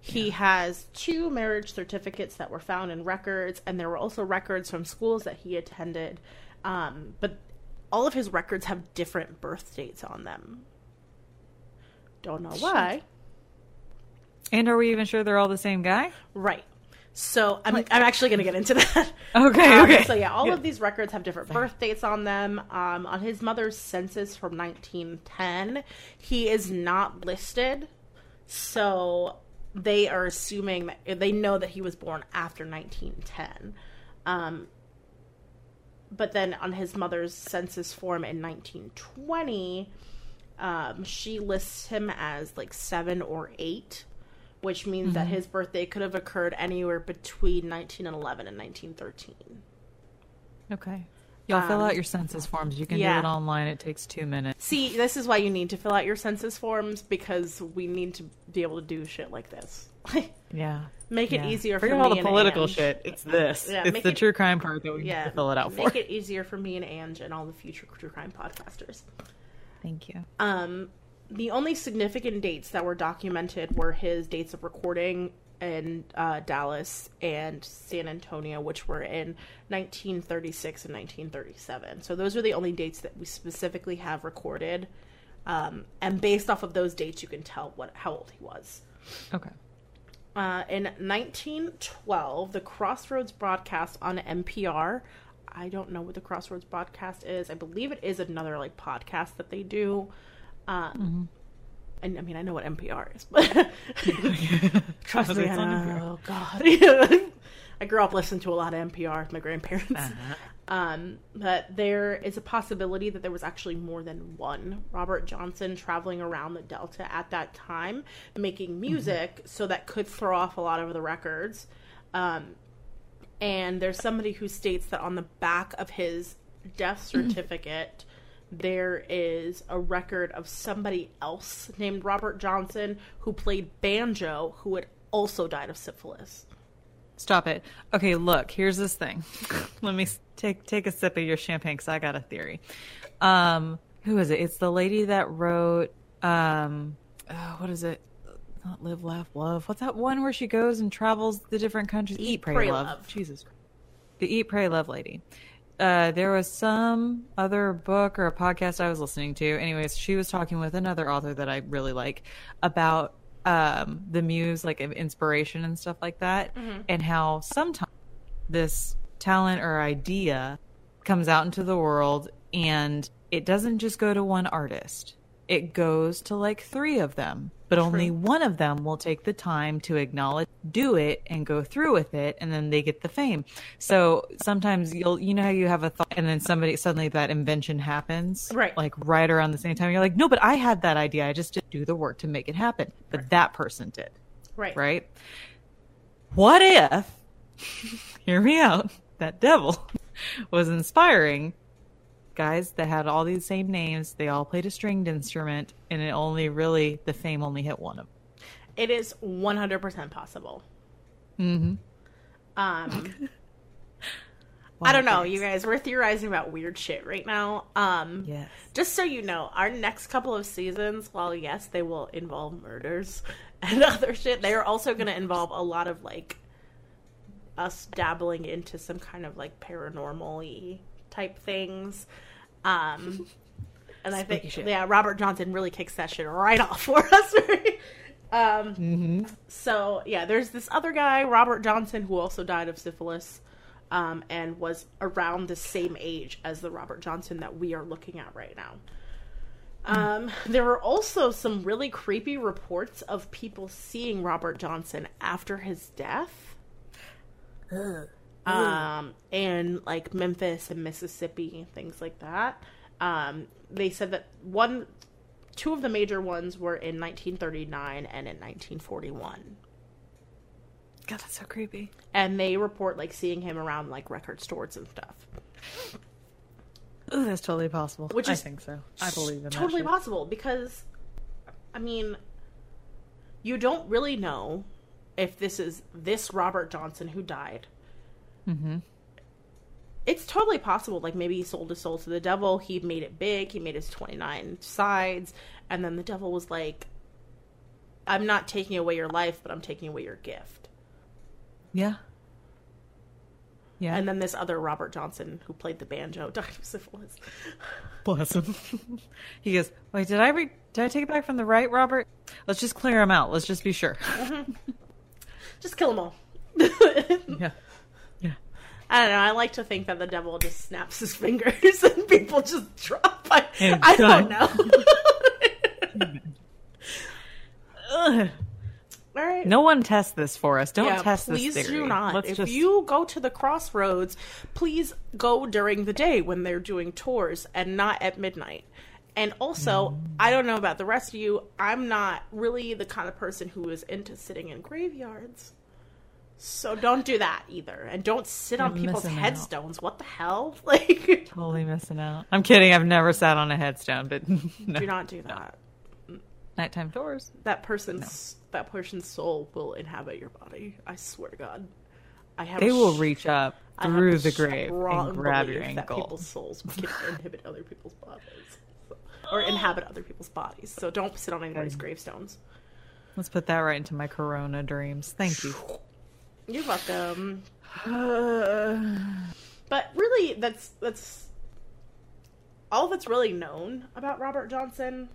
He has two marriage certificates that were found in records, and there were also records from schools that he attended. Um, but all of his records have different birth dates on them. Don't know why. And are we even sure they're all the same guy? Right. So I'm, I'm actually going to get into that. Okay, Um, okay. So yeah, all Good. of these records have different birth dates on them. Um, on his mother's census from 1910, he is not listed. So they are assuming that they know that he was born after 1910. Um, but then on his mother's census form in 1920, um, she lists him as like seven or eight, which means that his birthday could have occurred anywhere between 1911 and 1913. Okay. Y'all fill Um, out your census forms. You can yeah. do it online. It takes two minutes. See, this is why you need to fill out your census forms because we need to be able to do shit like this. Yeah. Make it Yeah. easier Forget for all me the and political Ange. shit. It's this. Yeah, it's the it- true crime part that we Yeah, need to fill it out for. Make it easier for me and Ange and all the future true crime podcasters. Thank you. Um, the only significant dates that were documented were his dates of recording in uh, Dallas and San Antonio, which were in 1936 and 1937. So those are the only dates that we specifically have recorded. Um, and based off of those dates, you can tell what how old he was. Okay. Uh, in 1912, the Crossroads broadcast on NPR. I don't know what the Crossroads broadcast is. I believe it is another like podcast that they do. Um, and I mean, I know what NPR is, but trust me, I know. Oh God, I grew up listening to a lot of NPR with my grandparents. Uh-huh. Um, but there is a possibility that there was actually more than one Robert Johnson traveling around the Delta at that time, making music, so that could throw off a lot of the records. Um, and there's somebody who states that on the back of his death certificate, there is a record of somebody else named Robert Johnson who played banjo, who had also died of syphilis. Stop it. Okay, look, here's this thing. Let me take take a sip of your champagne because I got a theory. Um, who is it? It's the lady that wrote. Um, oh, what is it? Not live, laugh, love. What's that one where she goes and travels the different countries? Eat, pray, love. Love. Jesus, the Eat, Pray, Love lady. Uh, there was some other book or a podcast I was listening to. Anyways, she was talking with another author that I really like about um, the muse, like inspiration and stuff like that, and how sometimes this talent or idea comes out into the world and it doesn't just go to one artist. It goes to like three of them, but only one of them will take the time to acknowledge, do it, and go through with it, and then they get the fame. So sometimes you'll, you know, how you have a thought, and then somebody suddenly that invention happens, Right. Like right around the same time. You're like, no, but I had that idea. I just didn't do the work to make it happen, but that person did Right. right? What if, hear me out, that devil was inspiring guys that had all these same names. They all played a stringed instrument, and it only really, the fame only hit one of them. It is 100% possible. Mm-hmm. Um, I don't know, you guys. We're theorizing about weird shit right now. Um, Yes. Just so you know, our next couple of seasons, while yes, they will involve murders and other shit, they are also going to involve a lot of like us dabbling into some kind of like paranormal type things. Um, and I think, Spooky yeah, Robert Johnson really kicks that shit right off for us. um, Mm-hmm. so yeah, there's this other guy, Robert Johnson, who also died of syphilis, um, and was around the same age as the Robert Johnson that we are looking at right now. Um, there were also some really creepy reports of people seeing Robert Johnson after his death. Um, in like Memphis and Mississippi, things like that. Um, they said that one, two of the major ones were in 1939 and in 1941. God, that's so creepy. and they report like seeing him around like record stores and stuff. Ooh, that's totally possible. Which I think so. I believe in totally possible because I mean you don't really know if this is this Robert Johnson who died. Mm-hmm. It's totally possible. Like maybe he sold his soul to the devil. He made it big. He made his twenty nine sides, and then the devil was like, "I'm not taking away your life, but I'm taking away your gift." Yeah. Yeah. And then this other Robert Johnson who played the banjo died of syphilis. Bless him. he goes, "Wait, did I re- did I take it back from the right, Robert? Let's just clear him out. Let's just be sure." Just kill them all. Yeah. I don't know. I like to think that the devil just snaps his fingers and people just drop. I, I don't know. Ugh. All right. No one test this for us. Don't Yeah, test please this theory. Please do not. Let's if just you go to the crossroads, please go during the day when they're doing tours and not at midnight. And also, I don't know about the rest of you. I'm not really the kind of person who is into sitting in graveyards. So don't do that either. And don't sit on You're people's missing out. headstones. What the hell? Like totally missing out. I'm kidding. I've never sat on a headstone, but no. do not do that. nighttime tours. That person's that person's soul will inhabit your body. I swear to God. I have They will sh- reach up through the grave and grab your That people's souls can inhibit other people's bodies, So- or inhabit other people's bodies. So don't sit on anybody's gravestones. Let's put that right into my Corona dreams. Thank you. You're welcome. But really, that's that's all that's really known about Robert Johnson.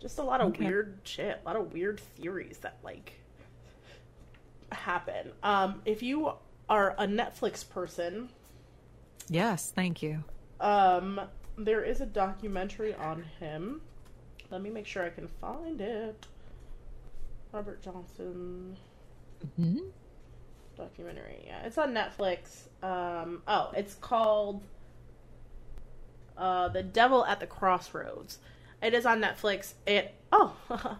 Just a lot of Okay. weird shit, a lot of weird theories that like happen. Um, if you are a Netflix person, yes, thank you. Um, there is a documentary on him. Let me make sure I can find it. Robert Johnson hmm documentary. Yeah, it's on Netflix. Um, oh, it's called uh, "The Devil at the Crossroads." It is on Netflix. It oh,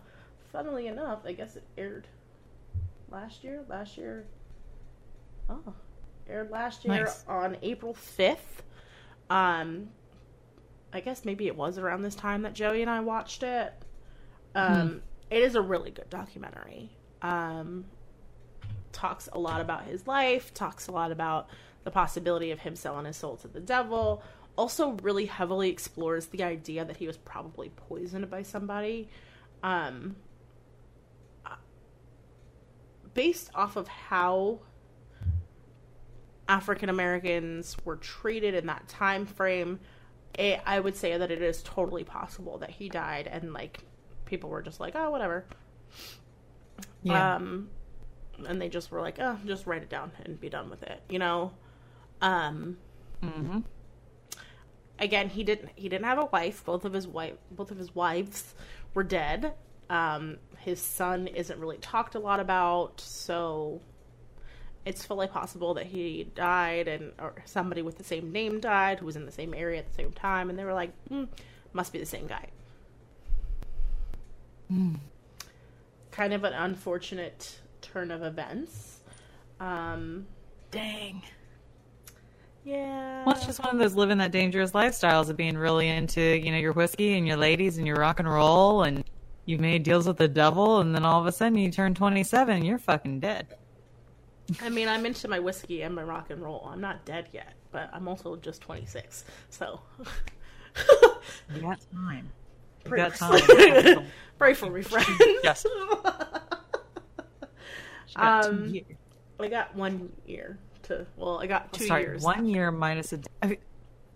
funnily enough, I guess it aired last year. Last year, oh, aired last year Nice. on April fifth. Um, I guess maybe it was around this time that Joey and I watched it. Um, it is a really good documentary. Um, talks a lot about his life, talks a lot about the possibility of him selling his soul to the devil. Also, really heavily explores the idea that he was probably poisoned by somebody. Um, based off of how African Americans were treated in that time frame, it, I would say that it is totally possible that he died and like people were just like, oh, whatever. Yeah. Um, and they just were like, oh, just write it down and be done with it, you know. Um, hmm again, he didn't he didn't have a wife. Both of his wife both of his wives were dead. Um, his son isn't really talked a lot about, so it's fully possible that he died and or somebody with the same name died who was in the same area at the same time, and they were like, hmm, must be the same guy. Mm. Kind of an unfortunate turn of events. Um, Dang. yeah. Well, it's just one of those living that dangerous lifestyles of being really into, you know, your whiskey and your ladies and your rock and roll and you've made deals with the devil and then all of a sudden you turn 27 and you're fucking dead. I mean, I'm into my whiskey and my rock and roll. I'm not dead yet, but I'm also just 26. So, You got time. You Pray- got time. pray for me, friend. Yes. Got two Um, years. I got one year to. Well, I got two Sorry, years. one year minus a. I mean,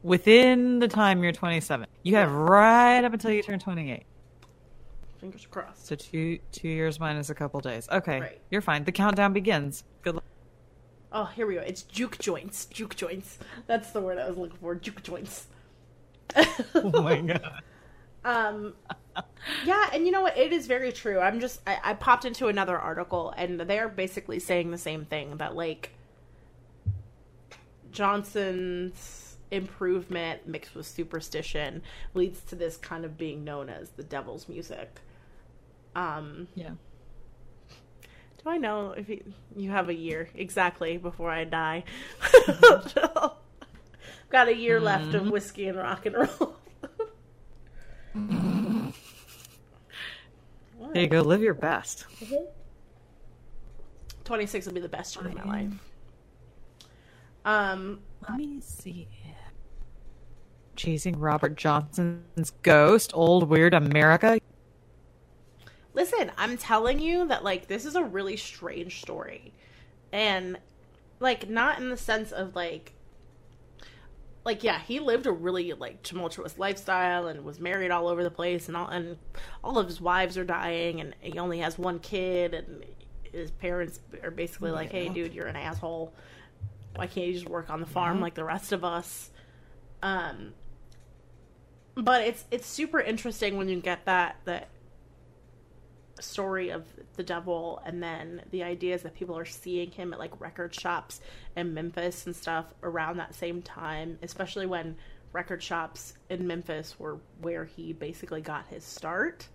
within the time you're 27, you have right up until you turn 28. Fingers crossed. So two two years minus a couple days. Okay, Right. you're fine. The countdown begins. Good luck. Oh, here we go. It's juke joints. Juke joints. That's the word I was looking for. Juke joints. Oh my god. Um, yeah, and you know what? It is very true. I'm just I, I popped into another article, and they're basically saying the same thing that like Johnson's improvement mixed with superstition leads to this kind of being known as the devil's music. Um, Yeah. Do I know if you, you have a year exactly before I die? Got a year left of whiskey and rock and roll. There you go. Live your best. 26 will be the best year of my life. Um, Let me see. Chasing Robert Johnson's ghost, old weird America. listen, I'm telling you that like this is a really strange story. And like not in the sense of like like yeah, he lived a really like tumultuous lifestyle and was married all over the place and all and all of his wives are dying and he only has one kid and his parents are basically like, "Hey dude, you're an asshole. Why can't you just work on the farm like the rest of us?" Um but it's it's super interesting when you get that that story of the devil and then the ideas that people are seeing him at like record shops in Memphis and stuff around that same time, especially when record shops in Memphis were where he basically got his start.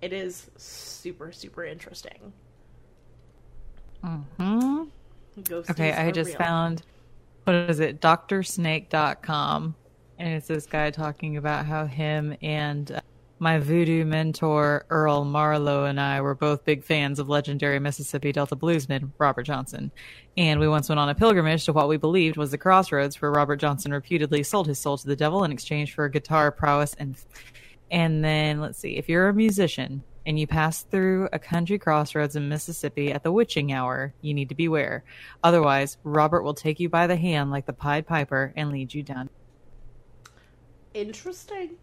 It is super super interesting. Ghosties Okay, I just real. found what is it? DrSnake.com, and it's this guy talking about how him and uh, my voodoo mentor Earl Marlowe and I were both big fans of legendary Mississippi Delta bluesman Robert Johnson, and we once went on a pilgrimage to what we believed was the crossroads where Robert Johnson reputedly sold his soul to the devil in exchange for guitar prowess and and then let's see, if you're a musician and you pass through a country crossroads in Mississippi at the witching hour, you need to beware. Otherwise, Robert will take you by the hand like the Pied Piper and lead you down. Interesting.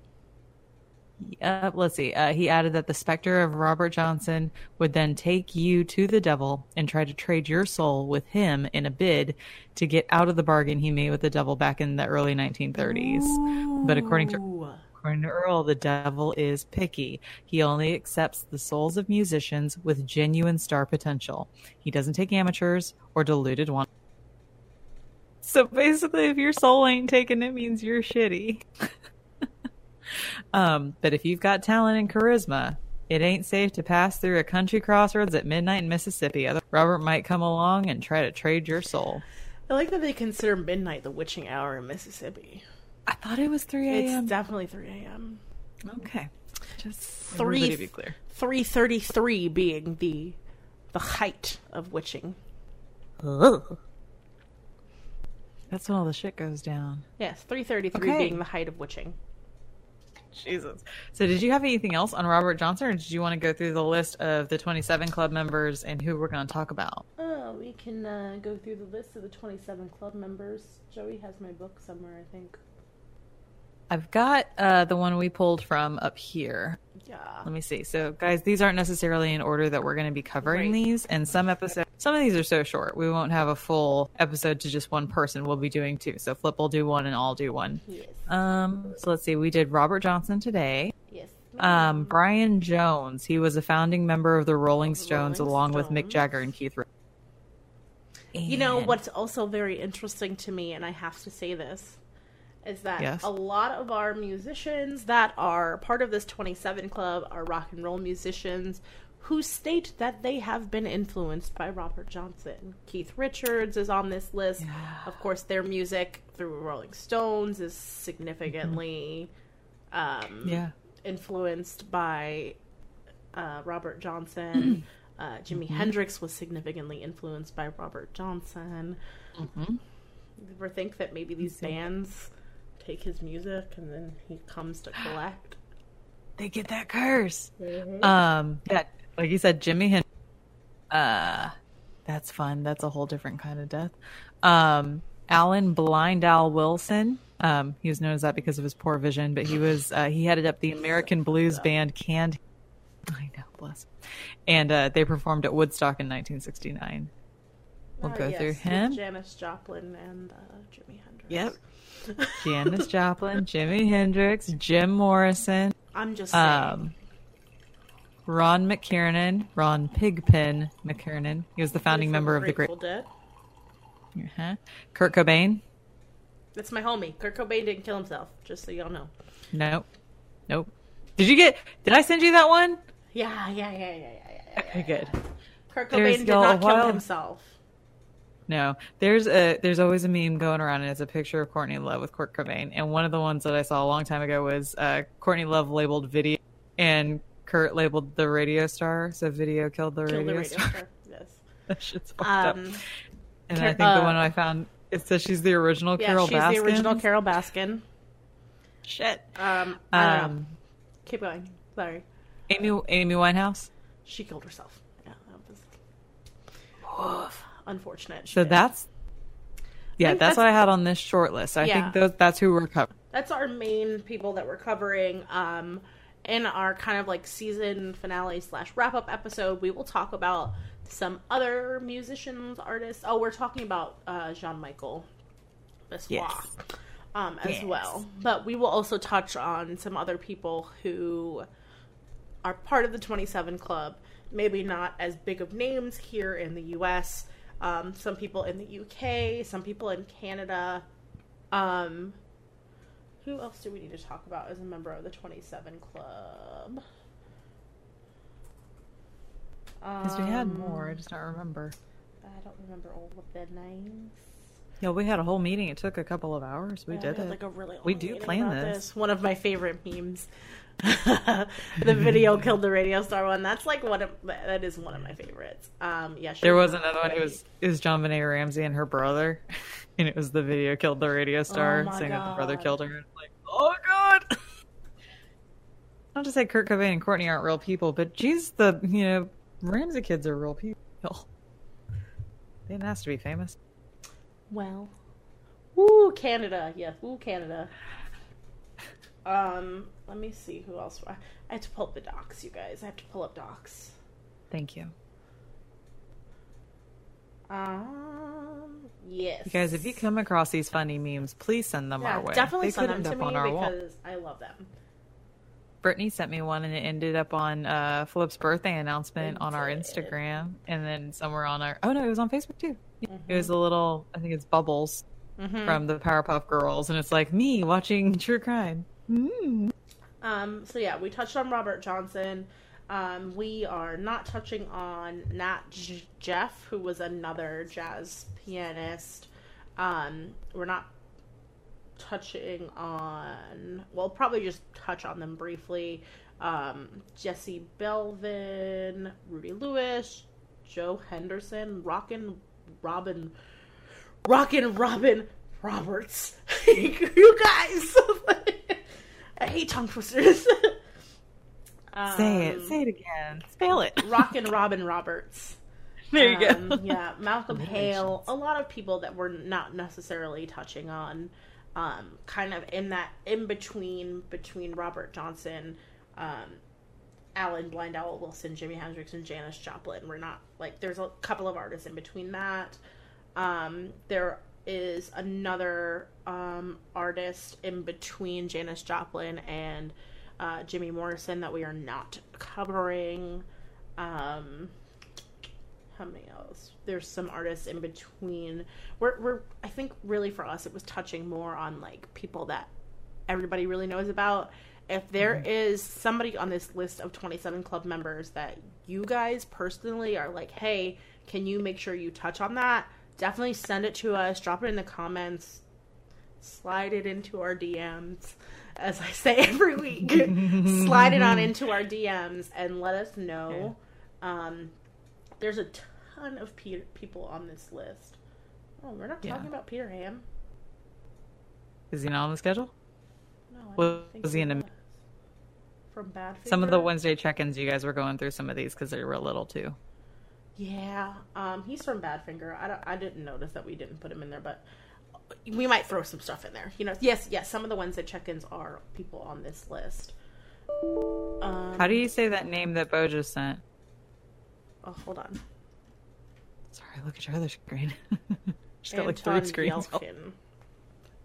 Uh, let's see. Uh, he added that the specter of Robert Johnson would then take you to the devil and try to trade your soul with him in a bid to get out of the bargain he made with the devil back in the early 1930s. But according to According to Earl, the devil is picky. He only accepts the souls of musicians with genuine star potential. He doesn't take amateurs or deluded ones. So basically, if your soul ain't taken, it means you're shitty. um, but if you've got talent and charisma, it ain't safe to pass through a country crossroads at midnight in Mississippi. Other Robert might come along and try to trade your soul. I like that they consider midnight the witching hour in Mississippi. I thought it was 3 a.m. It's definitely 3 a.m. Okay. Just Three- everybody be clear. 333 being the the height of witching. Ugh. That's when all the shit goes down. Yes, 333 Okay. being the height of witching. Jesus. So, did you have anything else on Robert Johnson, or did you want to go through the list of the 27 club members and who we're going to talk about? Oh, we can uh, go through the list of the 27 club members. Joey has my book somewhere, I think. I've got uh, the one we pulled from up here. Yeah. Let me see. So, guys, these aren't necessarily in order that we're going to be covering Right. these. And some episodes, some of these are so short, we won't have a full episode to just one person. We'll be doing two. So, Flip will do one, and I'll do one. Yes. Um. So let's see. We did Robert Johnson today. yes. Um, Brian Jones. He was a founding member of the Rolling Stones, Rolling along with Mick Jagger and Keith. Richards. You know what's also very interesting to me, and I have to say this, is that Yes. a lot of our musicians that are part of this 27 club are rock and roll musicians who state that they have been influenced by Robert Johnson. Keith Richards is on this list. Of course, their music through Rolling Stones is significantly um, Yeah. influenced by uh, Robert Johnson. Uh, Jimi Hendrix was significantly influenced by Robert Johnson. Mhm. You ever think that maybe these bands take his music and then he comes to collect? They get that curse. Um. That, like you said, Jimmy Hen. Uh, that's fun. That's a whole different kind of death. Um, Alan Blind Al Wilson. Um, he was known as that because of his poor vision, but he was uh, he headed up the American blues band Canned. I know, bless. And uh, they performed at Woodstock in 1969. We'll Ah, go yes, through him. Janis Joplin and uh, Jimi Hendrix. Yep. Janis Joplin, Jimi Hendrix, Jim Morrison, I'm just saying. um, Ron McKernan, Ron Pigpen McKernan. He was the founding member of the. Grateful Dead. Uh-huh. Kurt Cobain. That's my homie. Kurt Cobain didn't kill himself, just so y'all know. Nope. Nope. Did you get? Did I send you that one? Yeah, yeah, yeah, yeah, yeah, yeah. Okay, good. Kurt There's- Cobain did not kill himself. No, there's a there's always a meme going around, and it's a picture of Courtney Love with Kurt Cobain. And one of the ones that I saw a long time ago was uh, Courtney Love labeled video, and Kurt labeled the radio star. So video killed the, Killed radio, the radio star. star. Yes. that shit's fucked Um, up. And Car- I think the uh, one I found it says she's the original yeah, Carole she's Baskin. the original Carole Baskin. Shit. Um, I don't know. Um, Keep going. Sorry. Amy Amy Winehouse. She killed herself. Yeah, that was Oof, unfortunate. So that's yeah, that's, that's- what I had on this short list. I Yeah. think those, that's who we're covering. that's our main people that we're covering. Um, in our kind of like season finale slash wrap up episode, we will talk about some other musicians, artists. Oh, we're talking about uh, Jean Michael Basquiat Yes. um, as Yes. well. But we will also touch on some other people who are part of the 27 Club. Maybe not as big of names here in the US. Um, some people in the UK, some people in Canada. Um, who else do we need to talk about as a member of the 27 Club? Because we had Um, more, I just don't remember. I don't remember all of their names. Yeah, we had a whole meeting. It took a couple of hours. We Yeah, did had, it. Like a really We do plan about this. One of my favorite memes. the video killed the radio star one. That's like one of that is one of my favorites. Um, yeah, There was another one. It was it was JonBenét Ramsey and her brother, and it was the video killed the radio star, Oh saying that the brother killed her. Like, oh god. Not to say Kurt Cobain and Courtney aren't real people, but geez, the you know Ramsey kids are real people. They didn't ask to be famous. well. Woo, Canada. Yeah, woo, Canada. Um, let me see who else. I, have to pull up the docs, you guys. I have to pull up docs. Thank you, Um, yes, you guys. If you come across these funny memes, please send them yeah, our way. definitely They send them to me our wall. because I love them. Brittany sent me one and it ended up on uh, Philip's birthday announcement It on our. Instagram and then somewhere on our oh no, it was on Facebook too. It Mm-hmm. was a little I think it's Bubbles Mhm. from the Powerpuff Girls and it's like me watching true crime. Mm. Um, so yeah, we touched on Robert Johnson. Um, we are not touching on Nat J- Jaffe, who was another jazz pianist. Um, we're not touching on. Well, probably just touch on them briefly. Um, Jesse Belvin, Rudy Lewis, Joe Henderson, Rockin' Robin, Rockin' Robin Roberts. you guys, I hate tongue twisters. Say it, Um, say it again. Spell it. Rockin' Robin Roberts. There you Um, go. yeah, Malcolm Hale. A lot of people that we're not necessarily touching on, um, kind of in that in between between Robert Johnson, um, Alan Blind Owl Wilson, Jimi Hendrix, and Janis Joplin. We're not like there's a couple of artists in between that. Um, there is another um, artist in between Janis Joplin and uh, Jimmy Morrison that we are not covering. Um, how many else? There's some artists in between. We're, we're I think really for us it was touching more on like people that everybody really knows about. If there is somebody on this list of 27 club members that you guys personally are like, hey, can you make sure you touch on that? Definitely send it to us. Drop it in the comments. Slide it into our DMs, as I say every week. Slide it on into our DMs and let us know. Um, there's a ton of pe- people on this list. Oh, we're not Yeah. talking about Peter Ham. Is he not on the schedule? No, I Was- was he in a- from Bad? Some of the Wednesday check-ins, you guys were going through some of these because they were real little too. Yeah, um, he's from Badfinger. I don't, I didn't notice that we didn't put him in there, but we might throw some stuff in there. You know, yes, yes. Some of the ones that check-ins are people on this list. Um, How do you say that name that Bo just sent? Oh, hold on. Sorry, look at your other screen. She's got like three screens. Yelkin.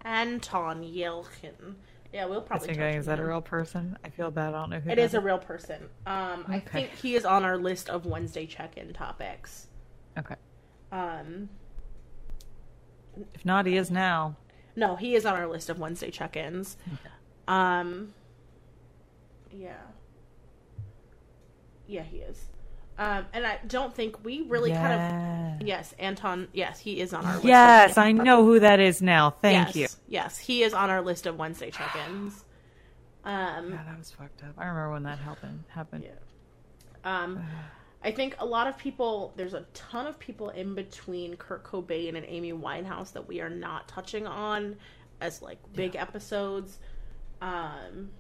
Anton Yelkin. Yeah, we'll I probably. think, touch is that a real person? I feel bad. I don't know who It that is a real person. Um, I think he is on our list of Wednesday check-in topics. Okay. Um, If not, he is now. no, he is on our list of Wednesday check-ins. Um, yeah, yeah, he is. Um, and I don't think we really kind of. Yes, Anton. Yes, he is on our list. Yes, of, I know who that is now. Thank yes, you. Yes, he is on our list of Wednesday check-ins. Um, Yeah, that was fucked up. I remember when that happened. Happened. yeah. Um, I think a lot of people. There's a ton of people in between Kurt Cobain and Amy Winehouse that we are not touching on as like big episodes. Um,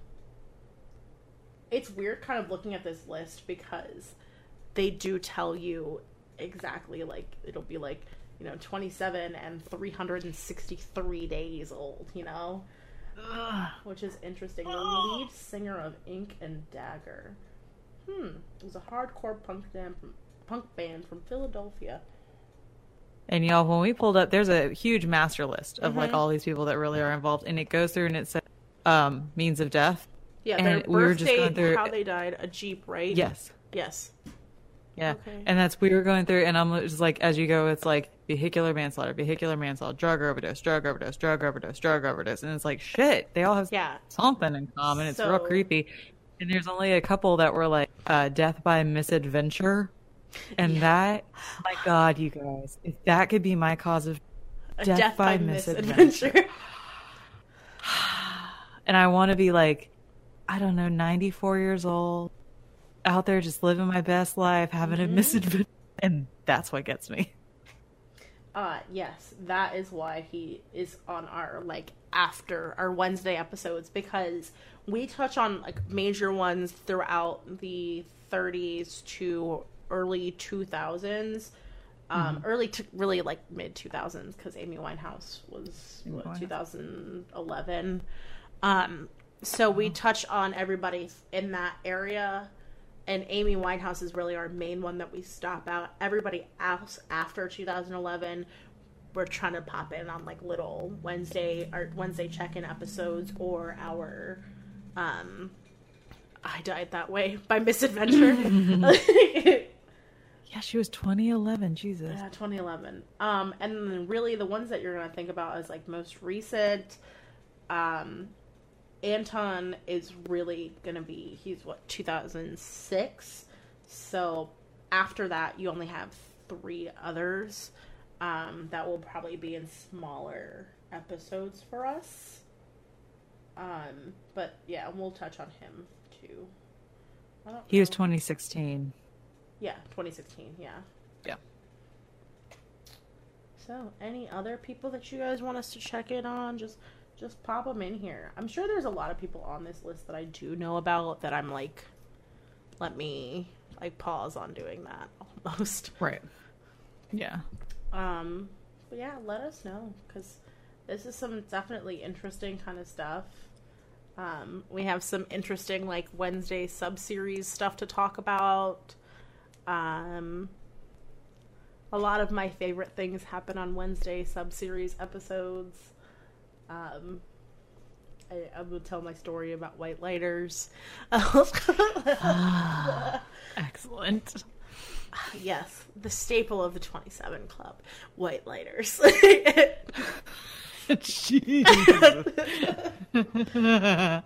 it's weird, kind of looking at this list because they do tell you exactly like it'll be like you know 27 and 363 days old. You know. Which is interesting. The lead singer of Ink and Dagger. Hmm. It was a hardcore punk band from, punk band from Philadelphia. And y'all, when we pulled up, there's a huge master list of Mm-hmm. like all these people that really are involved, and it goes through and it says um, means of death. Yeah, And their we were birth just date, going through- how they died, a Jeep, right? Yes. Yes. Yeah. Okay. And that's we were going through, and I'm just like, as you go, it's like vehicular manslaughter, vehicular manslaughter, drug overdose, drug overdose, drug overdose, drug overdose, and it's like shit. They all have Yeah. something in common. It's real creepy. And there's only a couple that were like uh, death by misadventure, and that, my God, you guys, if that could be my cause of Death death, by by, misadventure. misadventure. and I want to be like, I don't know, 94 years old, out there just living my best life, having Mm-hmm. a misadventure, and that's what gets me. uh, yes, that is why he is on our like after our Wednesday episodes because we touch on like major ones throughout the 30s to early 2000s. Um, early to really like mid 2000s because Amy Winehouse was Amy what, Winehouse. 2011. Um, so we touch on everybody in that area, and Amy Winehouse is really our main one that we stop out. Everybody else after 2011, we're trying to pop in on like little Wednesday or Wednesday check-in episodes or our um, I died that way by misadventure. Yeah, she was 2011. Jesus. Yeah, 2011. Um, and then really the ones that you're gonna think about as like most recent. Um, Anton is really gonna be he's what 2006. So after that, you only have three others. Um, that will probably be in smaller episodes for us. Um, but yeah, we'll touch on him too. He was 2016. yeah, 2016. Yeah. Yeah. So, any other people that you guys want us to check in on? Just, just pop them in here. I'm sure there's a lot of people on this list that I do know about that I'm like, let me like pause on doing that almost. Right. Yeah. Um, but yeah, let us know because this is some definitely interesting kind of stuff. Um, we have some interesting like Wednesday sub series stuff to talk about. Um, a lot of my favorite things happen on Wednesday sub series episodes. Um, I, I will tell my story about white lighters. Excellent. yes, the staple of the 27 Club, white lighters.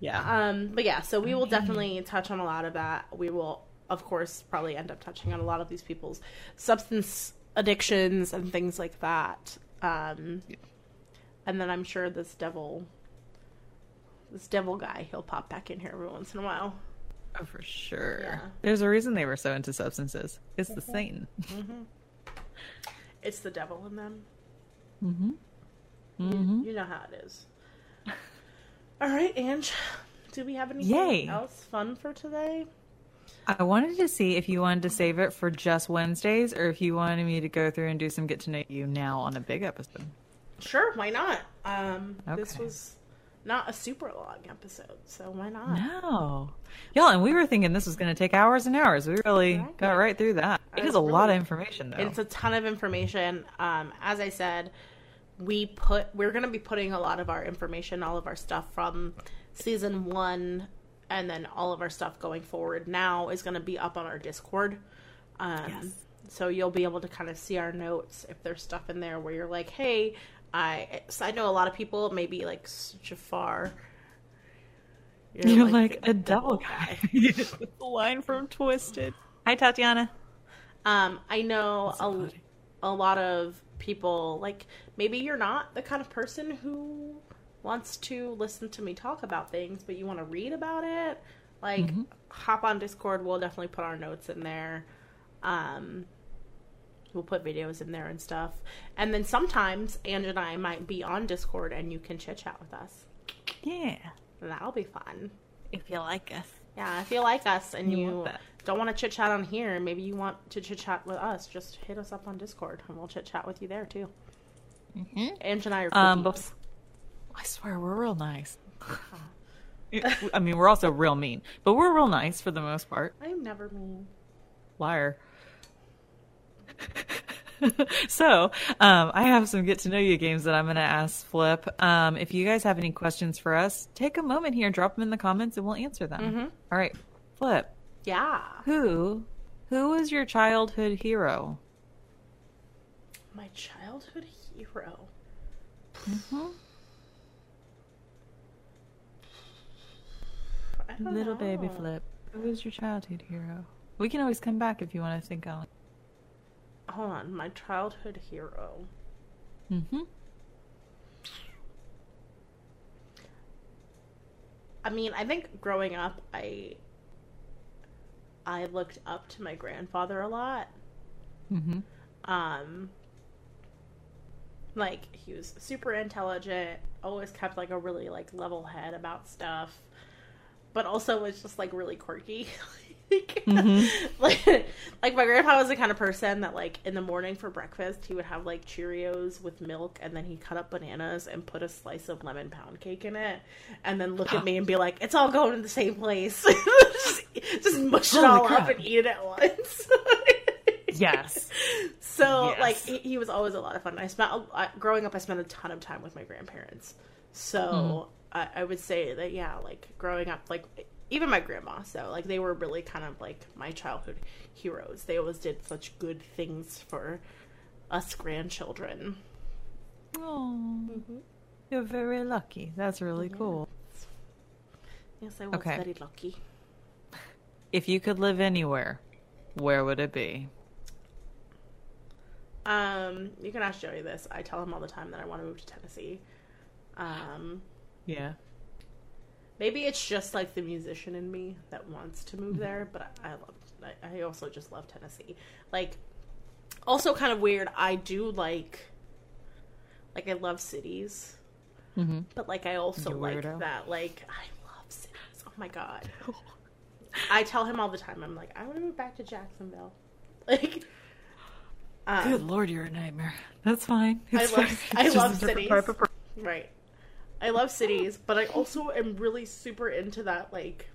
yeah. Um, but yeah, so we will definitely touch on a lot of that. We will, of course, probably end up touching on a lot of these people's substance addictions and things like that. Um, and then I'm sure this devil, this devil guy, he'll pop back in here every once in a while. Oh, for sure. Yeah. There's a reason they were so into substances. It's the Satan. It's the devil in them. Mm-hmm. You- Mm-hmm. You, know how it is. All right, Ange. Do we have anything Yay. else fun for today? I wanted to see if you wanted to save it for just Wednesdays or if you wanted me to go through and do some get to know you now on a big episode. Sure, why not? Um, this was not a super long episode, so why not? No. Y'all, and we were thinking this was going to take hours and hours. We really got right through that. It I is a was lot of information, though. It's a ton of information. Um, as I said, we put we're going to be putting a lot of our information, all of our stuff from season one, and then all of our stuff going forward now is going to be up on our Discord. Um, Yes. So you'll be able to kind of see our notes if there's stuff in there where you're like, hey, I. So I know a lot of people, maybe like Jafar. You're the like a devil guy. the line from Twisted. Hi, Tatiana. Um, I know a, a lot of people, like, maybe you're not the kind of person who wants to listen to me talk about things, but you want to read about it. Like, Mm-hmm. hop on Discord. We'll definitely put our notes in there. Um, we'll put videos in there and stuff. And then sometimes Ange and I might be on Discord and you can chit chat with us. Yeah. That'll be fun. If you like us. Yeah, if you like us and You you. Don't want to chit chat on here, maybe you want to chit chat with us, just hit us up on Discord and we'll chit chat with you there too. Mm-hmm. Ange and I are cool Um, peeps. I swear we're real nice. I mean, we're also real mean, but we're real nice for the most part. I'm never mean. Liar. so, um, I have some get to know you games that I'm going to ask Flip. Um, if you guys have any questions for us, take a moment here, drop them in the comments, and we'll answer them. All right, Flip. Yeah. Who, who was your childhood hero? My childhood hero. Mm-hmm. Don't Little baby. Flip. Who was your childhood hero? We can always come back if you want to think on. Hold on, my childhood hero. Mm-hmm. I mean, I think growing up, I I looked up to my grandfather a lot. Mm-hmm. Um, like he was super intelligent, always kept like a really like level head about stuff, but also was just like really quirky. like, mm-hmm. like, like my grandpa was the kind of person that like in the morning for breakfast he would have like Cheerios with milk, and then he'd cut up bananas and put a slice of lemon pound cake in it, and then look at me and be like, "It's all going in the same place." just, just mush it all crap. up and eat it at once. Yes. So Yes. like he, he was always a lot of fun. I spent I, growing up. I spent a ton of time with my grandparents. So mm-hmm. I, I would say that yeah, like growing up, like even my grandma. So like they were really kind of like my childhood heroes. They always did such good things for us grandchildren. Oh, you're very lucky. That's really cool. Yes, I was Okay. very lucky. If you could live anywhere, where would it be? Um, you can ask Joey this. I tell him all the time that I want to move to Tennessee. Um, Yeah. Maybe it's just like the musician in me that wants to move there, but I, I love. I, I also just love Tennessee. Like, also kind of weird. I do like, like I love cities, Mm-hmm. but like I also like that. Like I love cities. Oh my god. I tell him all the time. I'm like, I want to move back to Jacksonville. Like, um, Good lord, you're a nightmare. That's fine. I love- fine. I love cities. type of per- Right. I love cities, but I also am really super into that like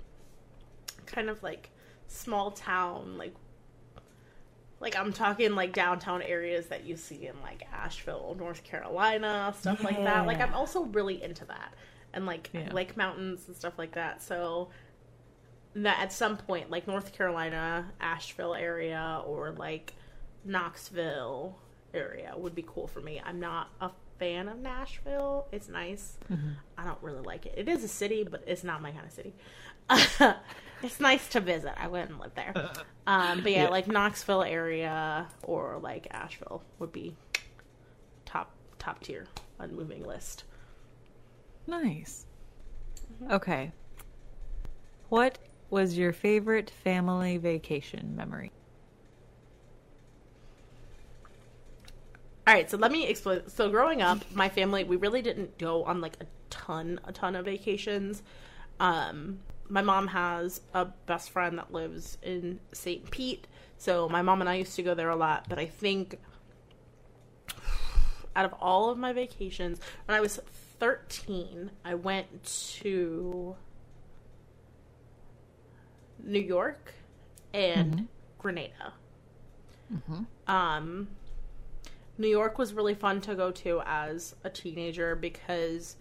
kind of like small town like like I'm talking like downtown areas that you see in like Asheville, North Carolina, stuff like that. Like I'm also really into that. And like Yeah. lake mountains and stuff like that. So that at some point like North Carolina, Asheville area or like Knoxville area would be cool for me. I'm not a fan of Nashville. It's nice. I don't really like it. It is a city, but it's not my kind of city. it's nice to visit. I wouldn't live there. Um, but yeah, Yeah. like Knoxville area or like Asheville would be top top tier on moving list. Nice. Okay. What was your favorite family vacation memory? All right, so let me explain. So growing up, my family we really didn't go on like a ton, a ton of vacations. Um, my mom has a best friend that lives in St. Pete, so my mom and I used to go there a lot. But I think out of all of my vacations, when I was thirteen, I went to New York and Grenada. Um, New York was really fun to go to as a teenager because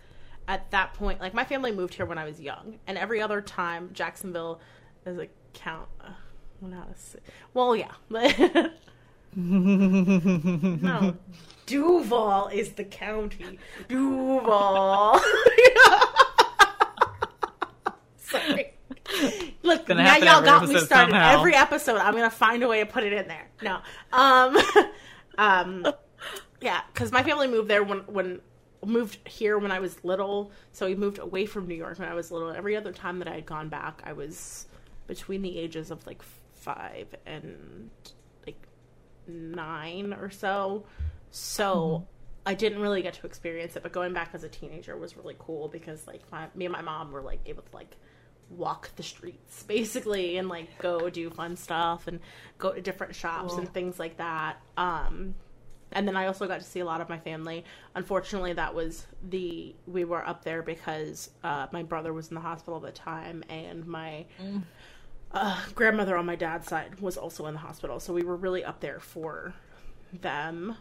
at that point, like my family moved here when I was young, and every other time Jacksonville is a count. Uh, well, not a well, yeah. no, Duval is the county. Duval. Sorry. Look, now y'all got me started. somehow. Every episode, I'm gonna find a way to put it in there. No, um, um, yeah, because my family moved there when when moved here when I was little. So we moved away from New York when I was little. Every other time that I had gone back, I was between the ages of like five and like nine or so. So I didn't really get to experience it, but going back as a teenager was really cool because like my, me and my mom were like able to like walk the streets basically and like go do fun stuff and go to different shops Cool. and things like that. Um and then I also got to see a lot of my family. Unfortunately, that was the we were up there because uh, my brother was in the hospital at the time, and my uh, grandmother on my dad's side was also in the hospital. So we were really up there for them.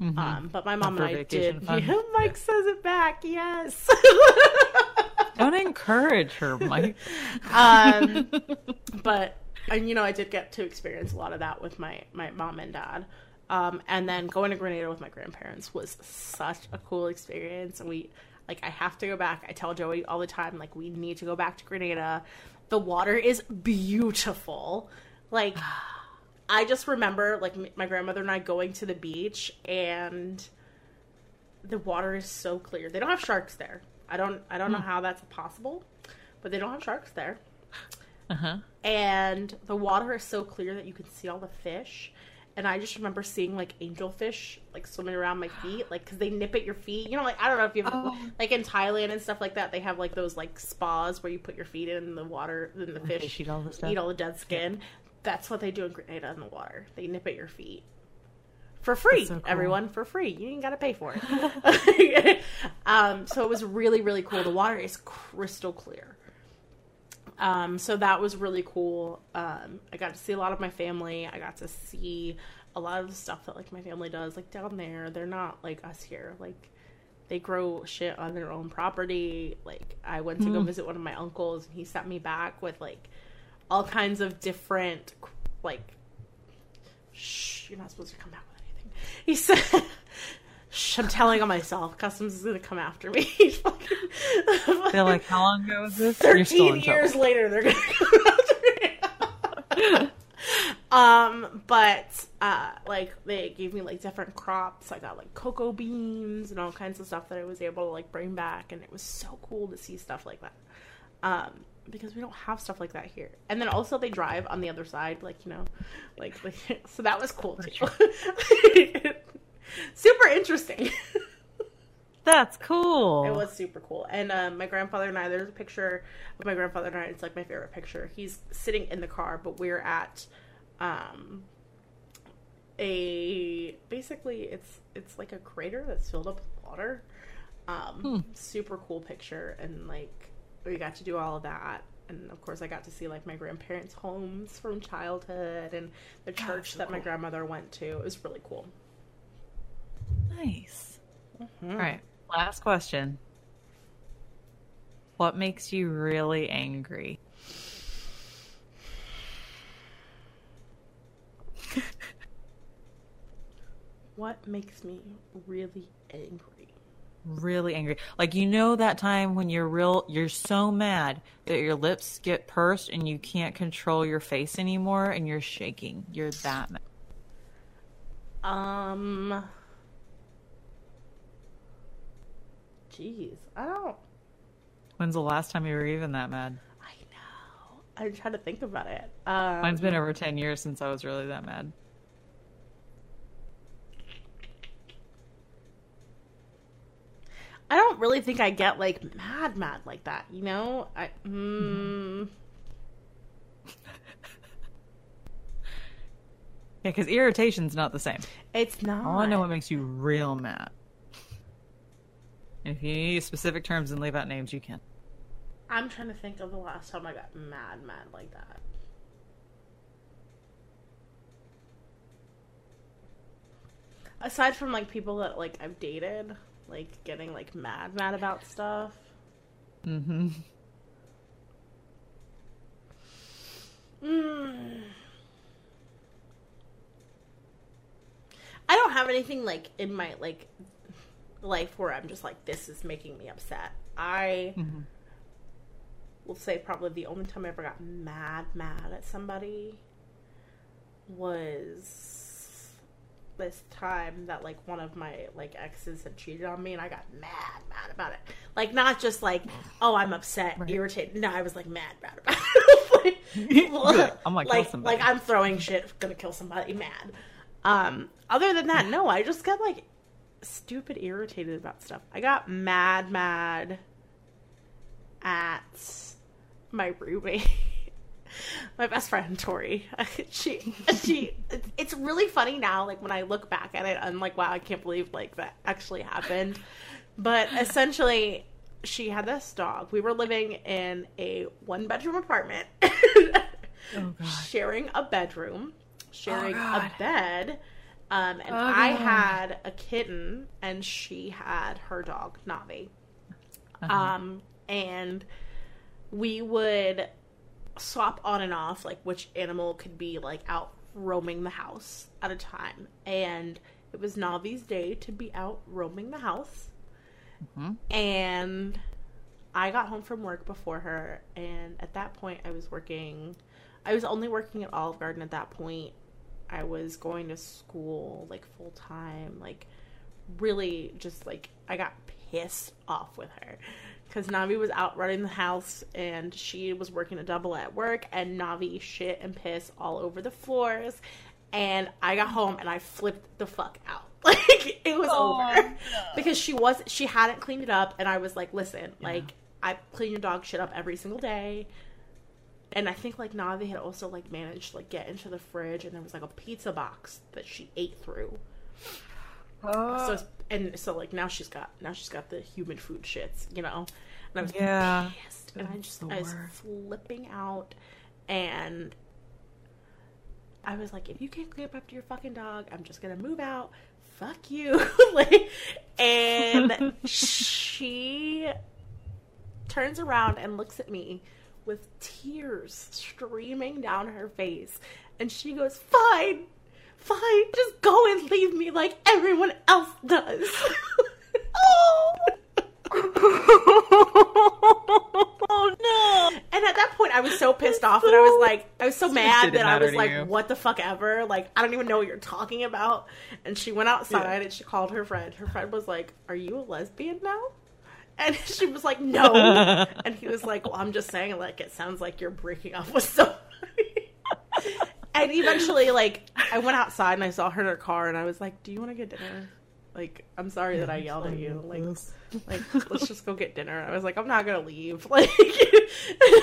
Um, but my mom and I did. Yeah, Mike says it back. Yes. Don't encourage her, Mike. um, but and you know, I did get to experience a lot of that with my my mom and dad. Um, and then going to Grenada with my grandparents was such a cool experience. And we like, I have to go back. I tell Joey all the time, like, we need to go back to Grenada. The water is beautiful. Like, I just remember like m- my grandmother and I going to the beach and the water is so clear. They don't have sharks there. I don't I don't know how that's possible, but they don't have sharks there. Uh huh. And the water is so clear that you can see all the fish. And I just remember seeing like angelfish like swimming around my feet, like because they nip at your feet. You know, like I don't know if you've Oh. like in Thailand and stuff like that. They have like those like spas where you put your feet in the water, then the fish eat all the stuff. eat all the dead skin. That's what they do in Grenada in the water. They nip at your feet for free. So cool. Everyone for free. You ain't got to pay for it. um, so it was really really cool. The water is crystal clear. Um, so that was really cool. Um, I got to see a lot of my family. I got to see a lot of the stuff that like my family does. Like down there, they're not like us here. Like they grow shit on their own property. Like I went to go visit one of my uncles, and he sent me back with like all kinds of different like. Shh, you're not supposed to come back with anything. He said. Shh, I'm telling on myself. Customs is gonna come after me. They're like, how long ago was this? Thirteen years trouble. later, they're gonna come after me. um, but uh, like they gave me like different crops. I got like cocoa beans and all kinds of stuff that I was able to like bring back, and it was so cool to see stuff like that. Um, because we don't have stuff like that here. And then also they drive on the other side, like you know, like, like so that was cool too. Super interesting. That's cool. It was super cool. And um, my grandfather and I, there's a picture of my grandfather and I. It's like my favorite picture. He's sitting in the car, but we're at um, a basically it's it's like a crater that's filled up with water. Um, Super cool picture, and like we got to do all of that. And of course, I got to see like my grandparents' homes from childhood and the church so that my grandmother went to. It was really cool. Nice. All right. Last question. What makes you really angry? What makes me really angry? Really angry. Like you know that time when you're real you're so mad that your lips get pursed and you can't control your face anymore and you're shaking. You're that mad. Um. Jeez, I don't. When's the last time you were even that mad? I know. I'm trying to think about it. Um, Mine's been over 10 years since I was really that mad. I don't really think I get like mad, mad like that. You know, I. Mm, Yeah, because irritation's not the same. it's not. I want to know what makes you real mad. If you need specific terms and leave out names, you can. I'm trying to think of the last time I got mad, mad like that. Aside from like people that like I've dated, like getting like mad, mad about stuff. Mm-hmm. Mm. I don't have anything like in my like life where I'm just like this is making me upset. I Mhm. will say probably the only time I ever got mad, mad at somebody was this time that like one of my like exes had cheated on me and I got mad, mad about it. Like not just like, oh I'm upset, Right. irritated. No, I was like mad, mad about it. like, I'm kill like, like I'm throwing shit, gonna kill somebody, mad. Um, other than that, no, I just got like stupid irritated about stuff. I got mad, mad at my roommate, my best friend Tori. she, she. It's really funny now, like when I look back at it, I'm like, wow, I can't believe like that actually happened. But essentially, she had this dog. We were living in a one bedroom apartment, Oh god. sharing a bedroom, sharing oh, a God. bed. Um, and Oh, I had a kitten, and she had her dog Navi. Uh-huh. Um, and we would swap on and off, like which animal could be like out roaming the house at a time. And it was Navi's day to be out roaming the house. Mhm. And I got home from work before her, and at that point, I was working. I was only working at Olive Garden at that point. I was going to school like full time, like really just like I got pissed off with her because Navi was out running the house and she was working a double at work, and Navi shit and piss all over the floors. And I got home and I flipped the fuck out. Like it was Oh, over because she was she hadn't cleaned it up, and I was like, listen, like I clean your dog shit up every single day. And I think like Navi had also like managed to like get into the fridge, and there was like a pizza box that she ate through. So and so like now she's got now she's got the human food shits, you know. And I was Yeah. pissed, and I just I was flipping out, and I was like, if you can't clean up after your fucking dog, I'm just gonna move out. Fuck you, like, and she turns around and looks at me with tears streaming down her face, and she goes, "Fine, fine, just go and leave me like everyone else does." oh. oh no. And at that point, I was so pissed off that I was like, I was so mad that I was like, you. what the fuck ever? Like, I don't even know what you're talking about. And she went outside Yeah. and she called her friend. Her friend was like, Are you a lesbian now? And she was like, No. and he was like, Well, I'm just saying, like, it sounds like you're breaking up with somebody. and eventually, like, I went outside and I saw her in her car and I was like, Do you want to get dinner? Like, I'm sorry that I yelled at you. Like, like let's just go get dinner. I was like, I'm not gonna leave. Like,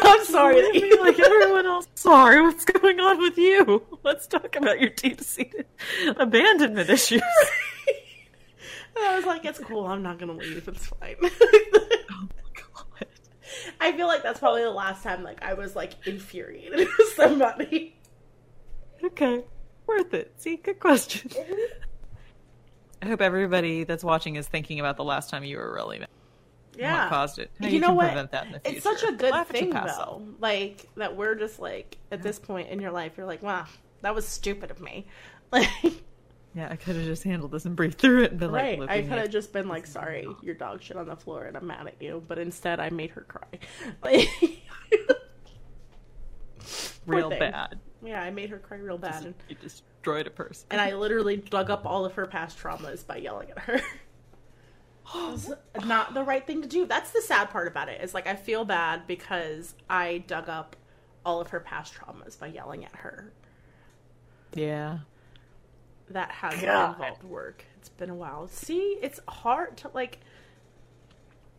I'm sorry that you like everyone else. Sorry, what's going on with you? Let's talk about your deep-seated abandonment issues. I was like, it's cool. I'm not gonna leave. It's fine. Oh my god. I feel like that's probably the last time like I was like infuriated with somebody. Okay, worth it. See, good question. Mm-hmm. I hope everybody that's watching is thinking about the last time you were really mad. Yeah. What caused it? How you know can what? Prevent that in the future. It's such a good Laugh thing though. Like that we're just like at this point in your life, you're like, wow, that was stupid of me. Like, Yeah, I could have just handled this and breathed through it and been right? like, I could have just been like, sorry, your dog shit on the floor, and I'm mad at you. But instead, I made her cry. Like, real bad. yeah, I made her cry real bad, and, You destroyed a person. and I literally dug up all of her past traumas by yelling at her. Not the right thing to do. That's the sad part about it. Is like I feel bad because I dug up all of her past traumas by yelling at her. yeah. That has God. involved work. It's been a while. See, it's hard to like.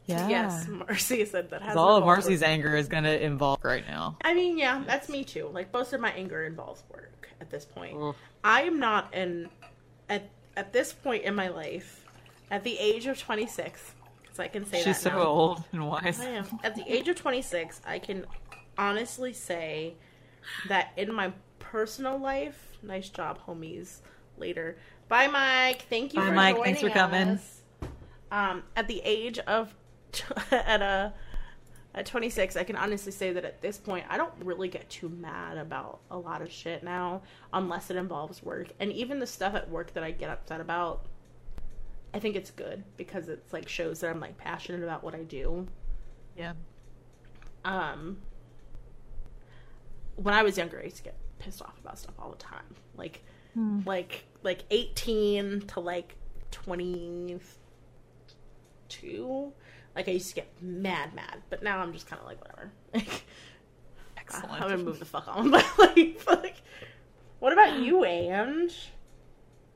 Yeah. Yes, Marcy said that has all of Marcy's work. anger is going to involve right now. I mean, yeah, that's me too. Like most of my anger involves work at this point. Oof. I am not in at at this point in my life, at the age of twenty six, because I can say that. She's so now. old and wise. I am at the age of twenty six. I can honestly say that in my personal life, nice job, homies. Later, bye, Mike. Thank you Bye, for Mike. joining Thanks for coming. us. Um, at the age of at a at 26, I can honestly say that at this point, I don't really get too mad about a lot of shit now, unless it involves work. And even the stuff at work that I get upset about, I think it's good because it's like shows that I'm like passionate about what I do. Yeah. um, when I was younger, I used to get pissed off about stuff all the time. Like, like, like eighteen to like twenty two. Like I used to get mad, mad. But now I'm just kind of like whatever. Like, Excellent. I'm gonna move the fuck on. But like, but, like, what about you, Ange?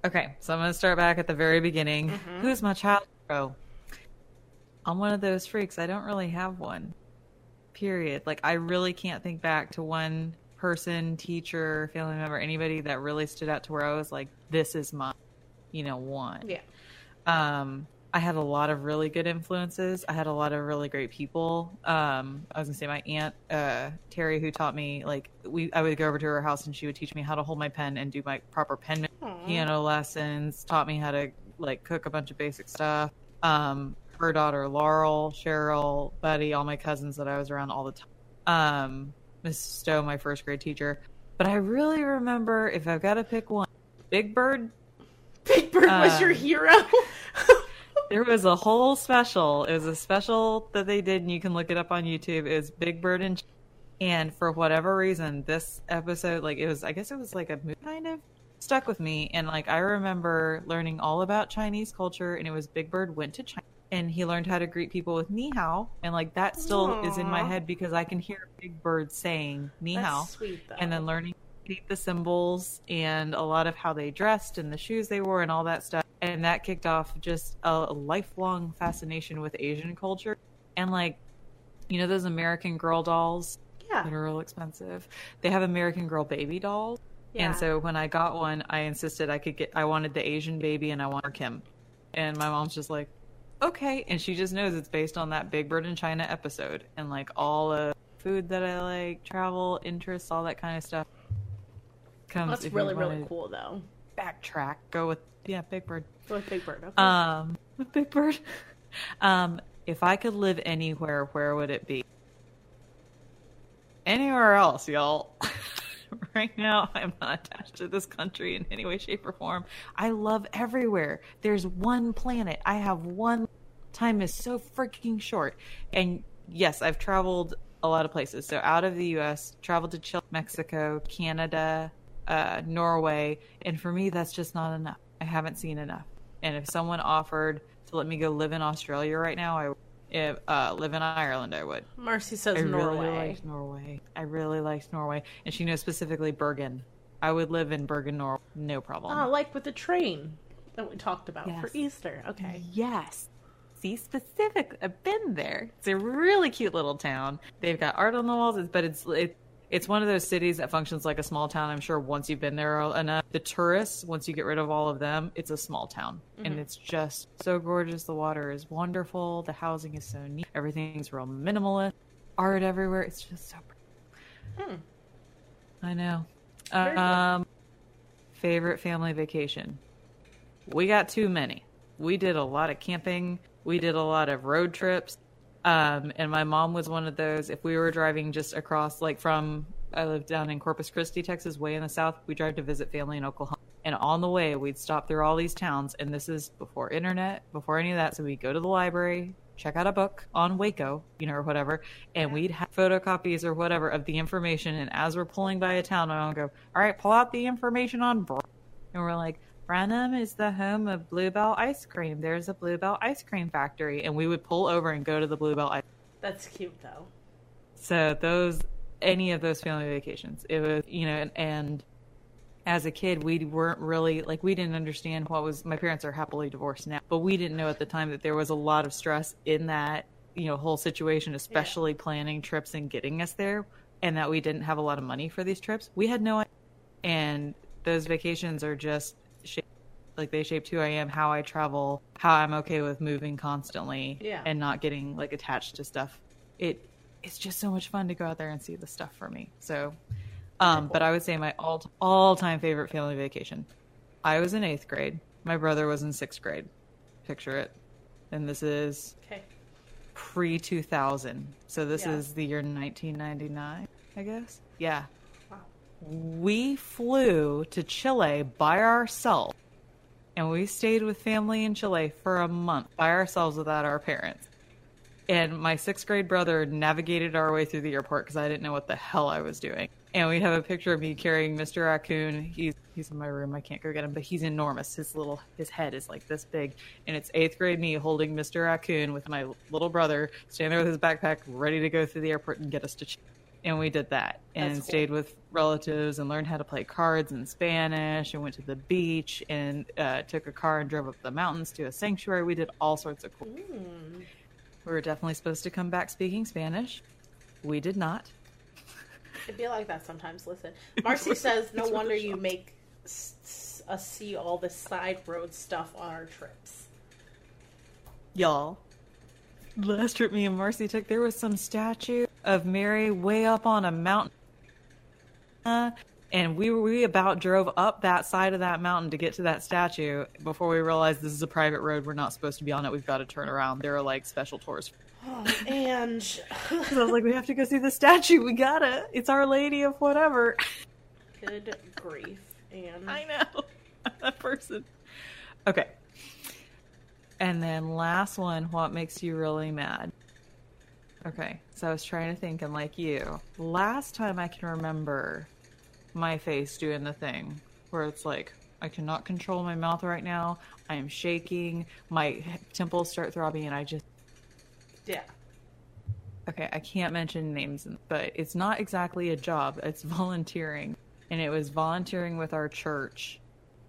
Okay, so I'm going to start back at the very beginning. Mm-hmm. Who's my child hero? I'm one of those freaks. I don't really have one. Period. Like I really can't think back to one person, teacher, family member, anybody that really stood out to where I was like, this is my, you know, one. Yeah. Um, I had a lot of really good influences. I had a lot of really great people. Um, I was gonna say my aunt uh, Terry, who taught me like we, I would go over to her house and she would teach me how to hold my pen and do my proper pen Aw. piano lessons. Taught me how to like cook a bunch of basic stuff. Um, her daughter Laurel, Cheryl, Buddy, all my cousins that I was around all the time. Um, Miss Stowe, my first grade teacher. But I really remember if I've got to pick one, Big Bird Big Bird was Uh, your hero. There was a whole special. It was a special that they did, and you can look it up on YouTube. It was Big Bird and and for whatever reason, this episode, like it was, I guess it was like a movie kind of stuck with me. And like I remember learning all about Chinese culture, and it was Big Bird went to China and he learned how to greet people with ni hao, and like that still is in my head because I can hear Big Bird saying ni hao That's sweet and then learning the symbols and a lot of how they dressed and the shoes they wore and all that stuff. And that kicked off just a, lifelong fascination with Asian culture. And like, you know, those American Girl dolls yeah, that are real expensive. They have American Girl baby dolls. yeah. And so when I got one, I insisted I could get, I wanted the Asian baby and I wanted Kim. And my mom's just like, okay. And she just knows it's based on that Big Bird in China episode and like all the food that I like, travel, interests, all that kind of stuff. Comes that's really really cool though. Backtrack, go with, yeah, Big Bird. Go with Big Bird. Okay. Um, Big Bird. Um, if I could live anywhere, where would it be? Anywhere else, y'all. right now, I'm not attached to this country in any way, shape, or form. I love everywhere. There's one planet. I have one. Time is so freaking short. And yes, I've traveled a lot of places. So out of the U.S., traveled to Chile, Mexico, Canada, uh, Norway, and for me, that's just not enough. I haven't seen enough. And if someone offered to let me go live in Australia right now, I if, uh, live in Ireland, I would. Marcy says I Norway. really liked Norway. I really liked Norway, and she knows specifically Bergen. I would live in Bergen, Norway, no problem. Oh, like with the train that we talked about for Easter. Okay. Yes. See, specific. I've been there. It's a really cute little town. They've got art on the walls, but it's it, it's one of those cities that functions like a small town. I'm sure once you've been there enough, the tourists, once you get rid of all of them, it's a small town, and it's just so gorgeous. The water is wonderful. The housing is so neat. Everything's real minimalist. Art everywhere. It's just so pretty. Hmm. I know. Very cool. Um, favorite family vacation. We got too many. We did a lot of camping. We did a lot of road trips. Um, and my mom was one of those. If we were driving just across, like from, I lived down in Corpus Christi, Texas, way in the south, we drive to visit family in Oklahoma. And on the way, we'd stop through all these towns. And this is before internet, before any of that. So we'd go to the library, check out a book on Waco, you know, or whatever. And we'd have photocopies or whatever of the information. And as we're pulling by a town, would go, All right, pull out the information on Br-" And we're like, Brenham is the home of Bluebell ice cream. There's a Bluebell ice cream factory. And we would pull over and go to the Bluebell ice That's cute though. so those, any of those family vacations, it was, you know, and, and as a kid, we weren't really like we didn't understand what was. My parents are happily divorced now, but we didn't know at the time that there was a lot of stress in that you know whole situation, especially planning trips and getting us there, and that we didn't have a lot of money for these trips. We had no, idea. and those vacations are just like they shaped who I am, how I travel, how I'm okay with moving constantly, Yeah. and not getting like attached to stuff. It it's just so much fun to go out there and see the stuff for me. So, um, but I would say my all all time favorite family vacation. I was in eighth grade. My brother was in sixth grade. Picture it, and this is Okay. pre two thousand. So this Yeah. is the year nineteen ninety nine. I guess. Yeah. Wow. We flew to Chile by ourselves, and we stayed with family in Chile for a month by ourselves without our parents. And my sixth grade brother navigated our way through the airport because I didn't know what the hell I was doing. And we have a picture of me carrying Mr. Raccoon. He's he's in my room. I can't go get him, but he's enormous. His little his head is like this big, and it's eighth grade me holding Mr. Raccoon with my little brother standing there with his backpack, ready to go through the airport and get us to. Ch- and we did that and cool. stayed with relatives and learned how to play cards in Spanish and went to the beach and uh, took a car and drove up the mountains to a sanctuary. We did all sorts of cool. Mm. We were definitely supposed to come back speaking Spanish. We did not. It'd be like that sometimes. Listen, Marcy says, "No wonder you make us see all the side road stuff on our trips." Y'all, last trip me and Marcy took, there was some statue of Mary way up on a mountain. Uh, and we we about drove up that side of that mountain to get to that statue before we realized this is a private road. We're not supposed to be on it. We've got to turn around. There are like special tours. Oh, and So I was like, we have to go see the statue. We gotta. It's Our Lady of whatever. good grief, and I know. that person. Okay. And then last one, what makes you really mad? Okay, so I was trying to think, and like you, last time I can remember my face doing the thing where it's like, I cannot control my mouth right now. I am shaking. My temples start throbbing, and I just yeah, okay, I can't mention names, but it's not exactly a job. It's volunteering. And it was volunteering with our church.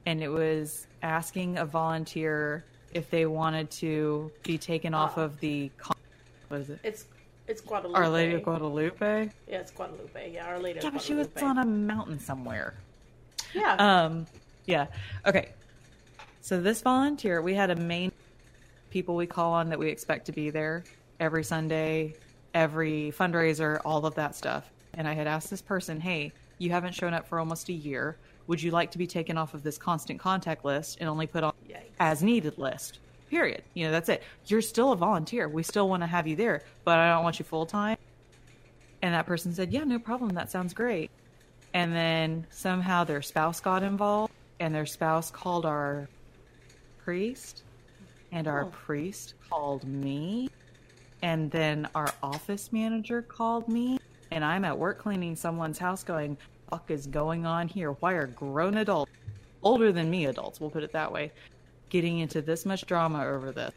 And it was asking a volunteer if they wanted to be taken off Oh. of the. con- What is it? it's it's Guadalupe. Our Lady of Guadalupe? Yeah, it's Guadalupe. Yeah, Our Lady Yeah, but she was on a mountain somewhere. yeah. Um, yeah. Okay. So this volunteer, we had a main people we call on that we expect to be there every Sunday, every fundraiser, all of that stuff. And I had asked this person, "Hey, you haven't shown up for almost a year. Would you like to be taken off of this constant contact list and only put on Yikes. as needed list?" Period. You know, that's it. You're still a volunteer. We still want to have you there, but I don't want you full time. And that person said, "Yeah, no problem. That sounds great." And then somehow their spouse got involved, and their spouse called our priest, and our Oh. priest called me, and then our office manager called me, and I'm at work cleaning someone's house going, fuck is going on here? Why are grown adults, older than me adults, we'll put it that way, getting into this much drama over this?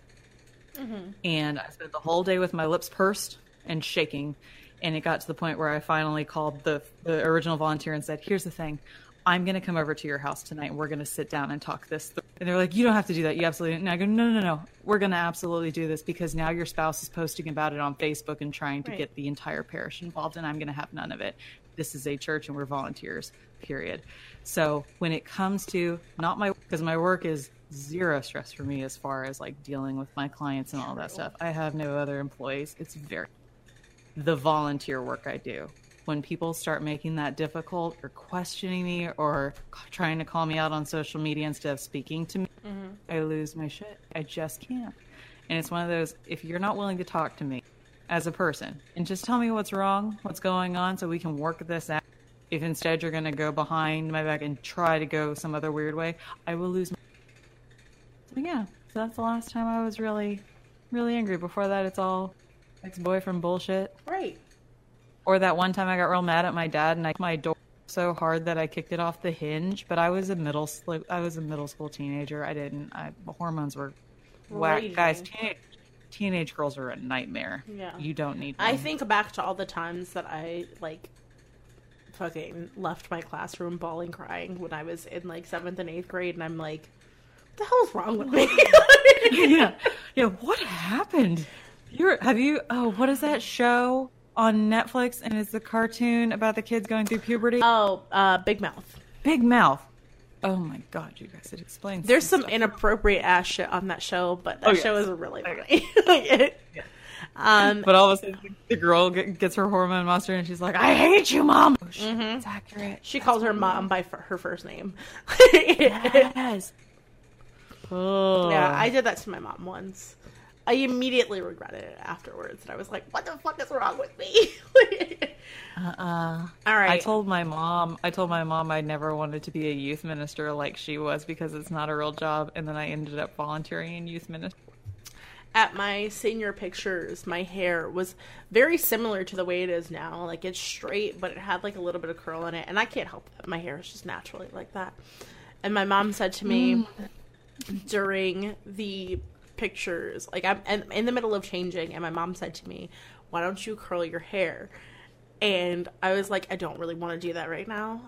Mm-hmm. And I spent the whole day with my lips pursed and shaking. And it got to the point where I finally called the, the original volunteer and said, Here's the thing. I'm going to come over to your house tonight and we're going to sit down and talk this through. And they're like, You don't have to do that. You absolutely. And I go, No, no, no. We're going to absolutely do this because now your spouse is posting about it on Facebook and trying to Right. get the entire parish involved. And I'm going to have none of it. This is a church and we're volunteers, period. So when it comes to not my, because my work is zero stress for me as far as like dealing with my clients and all that stuff. I have no other employees. It's very the volunteer work I do. When people start making that difficult or questioning me or trying to call me out on social media instead of speaking to me, mm-hmm. I lose my shit. I just can't. And it's one of those if you're not willing to talk to me as a person and just tell me what's wrong, what's going on, so we can work this out. If instead you're going to go behind my back and try to go some other weird way, I will lose my. So yeah, so that's the last time I was really, really angry. Before that, it's all ex boyfriend bullshit. right. Or that one time I got real mad at my dad and I my door so hard that I kicked it off the hinge. But I was a middle I was a middle school teenager. I didn't. I, hormones were whack. Raging. Guys, teenage teenage girls are a nightmare. Yeah. you don't need. I think back to all the times that I like fucking left my classroom bawling crying when I was in like seventh and eighth grade and I'm like, the hell's wrong with me? yeah, yeah. What happened? You're have you? Oh, what is that show on Netflix? And it's the cartoon about the kids going through puberty. oh, uh, Big Mouth. Big Mouth. Oh my god, you guys! It explains. There's some inappropriate ass shit on that show, but that Oh, yes. show is really funny. Like, it- um, But all of a sudden, the girl get- gets her hormone monster, and she's like, "I hate you, mom." Oh, shit, It's accurate. she calls her mom by f- her first name. Yes. Oh. Yeah, I did that to my mom once. I immediately regretted it afterwards, and I was like, "What the fuck is wrong with me?" Uh-uh. All right, I told my mom. I told my mom I never wanted to be a youth minister like she was because it's not a real job, and then I ended up volunteering in youth ministry. at my senior pictures, my hair was very similar to the way it is now. Like it's straight, but it had like a little bit of curl in it, and I can't help that. My hair is just naturally like that. And my mom said to me mm. During the pictures, like I'm in the middle of changing, and my mom said to me, "Why don't you curl your hair?" And I was like, I don't really want to do that right now.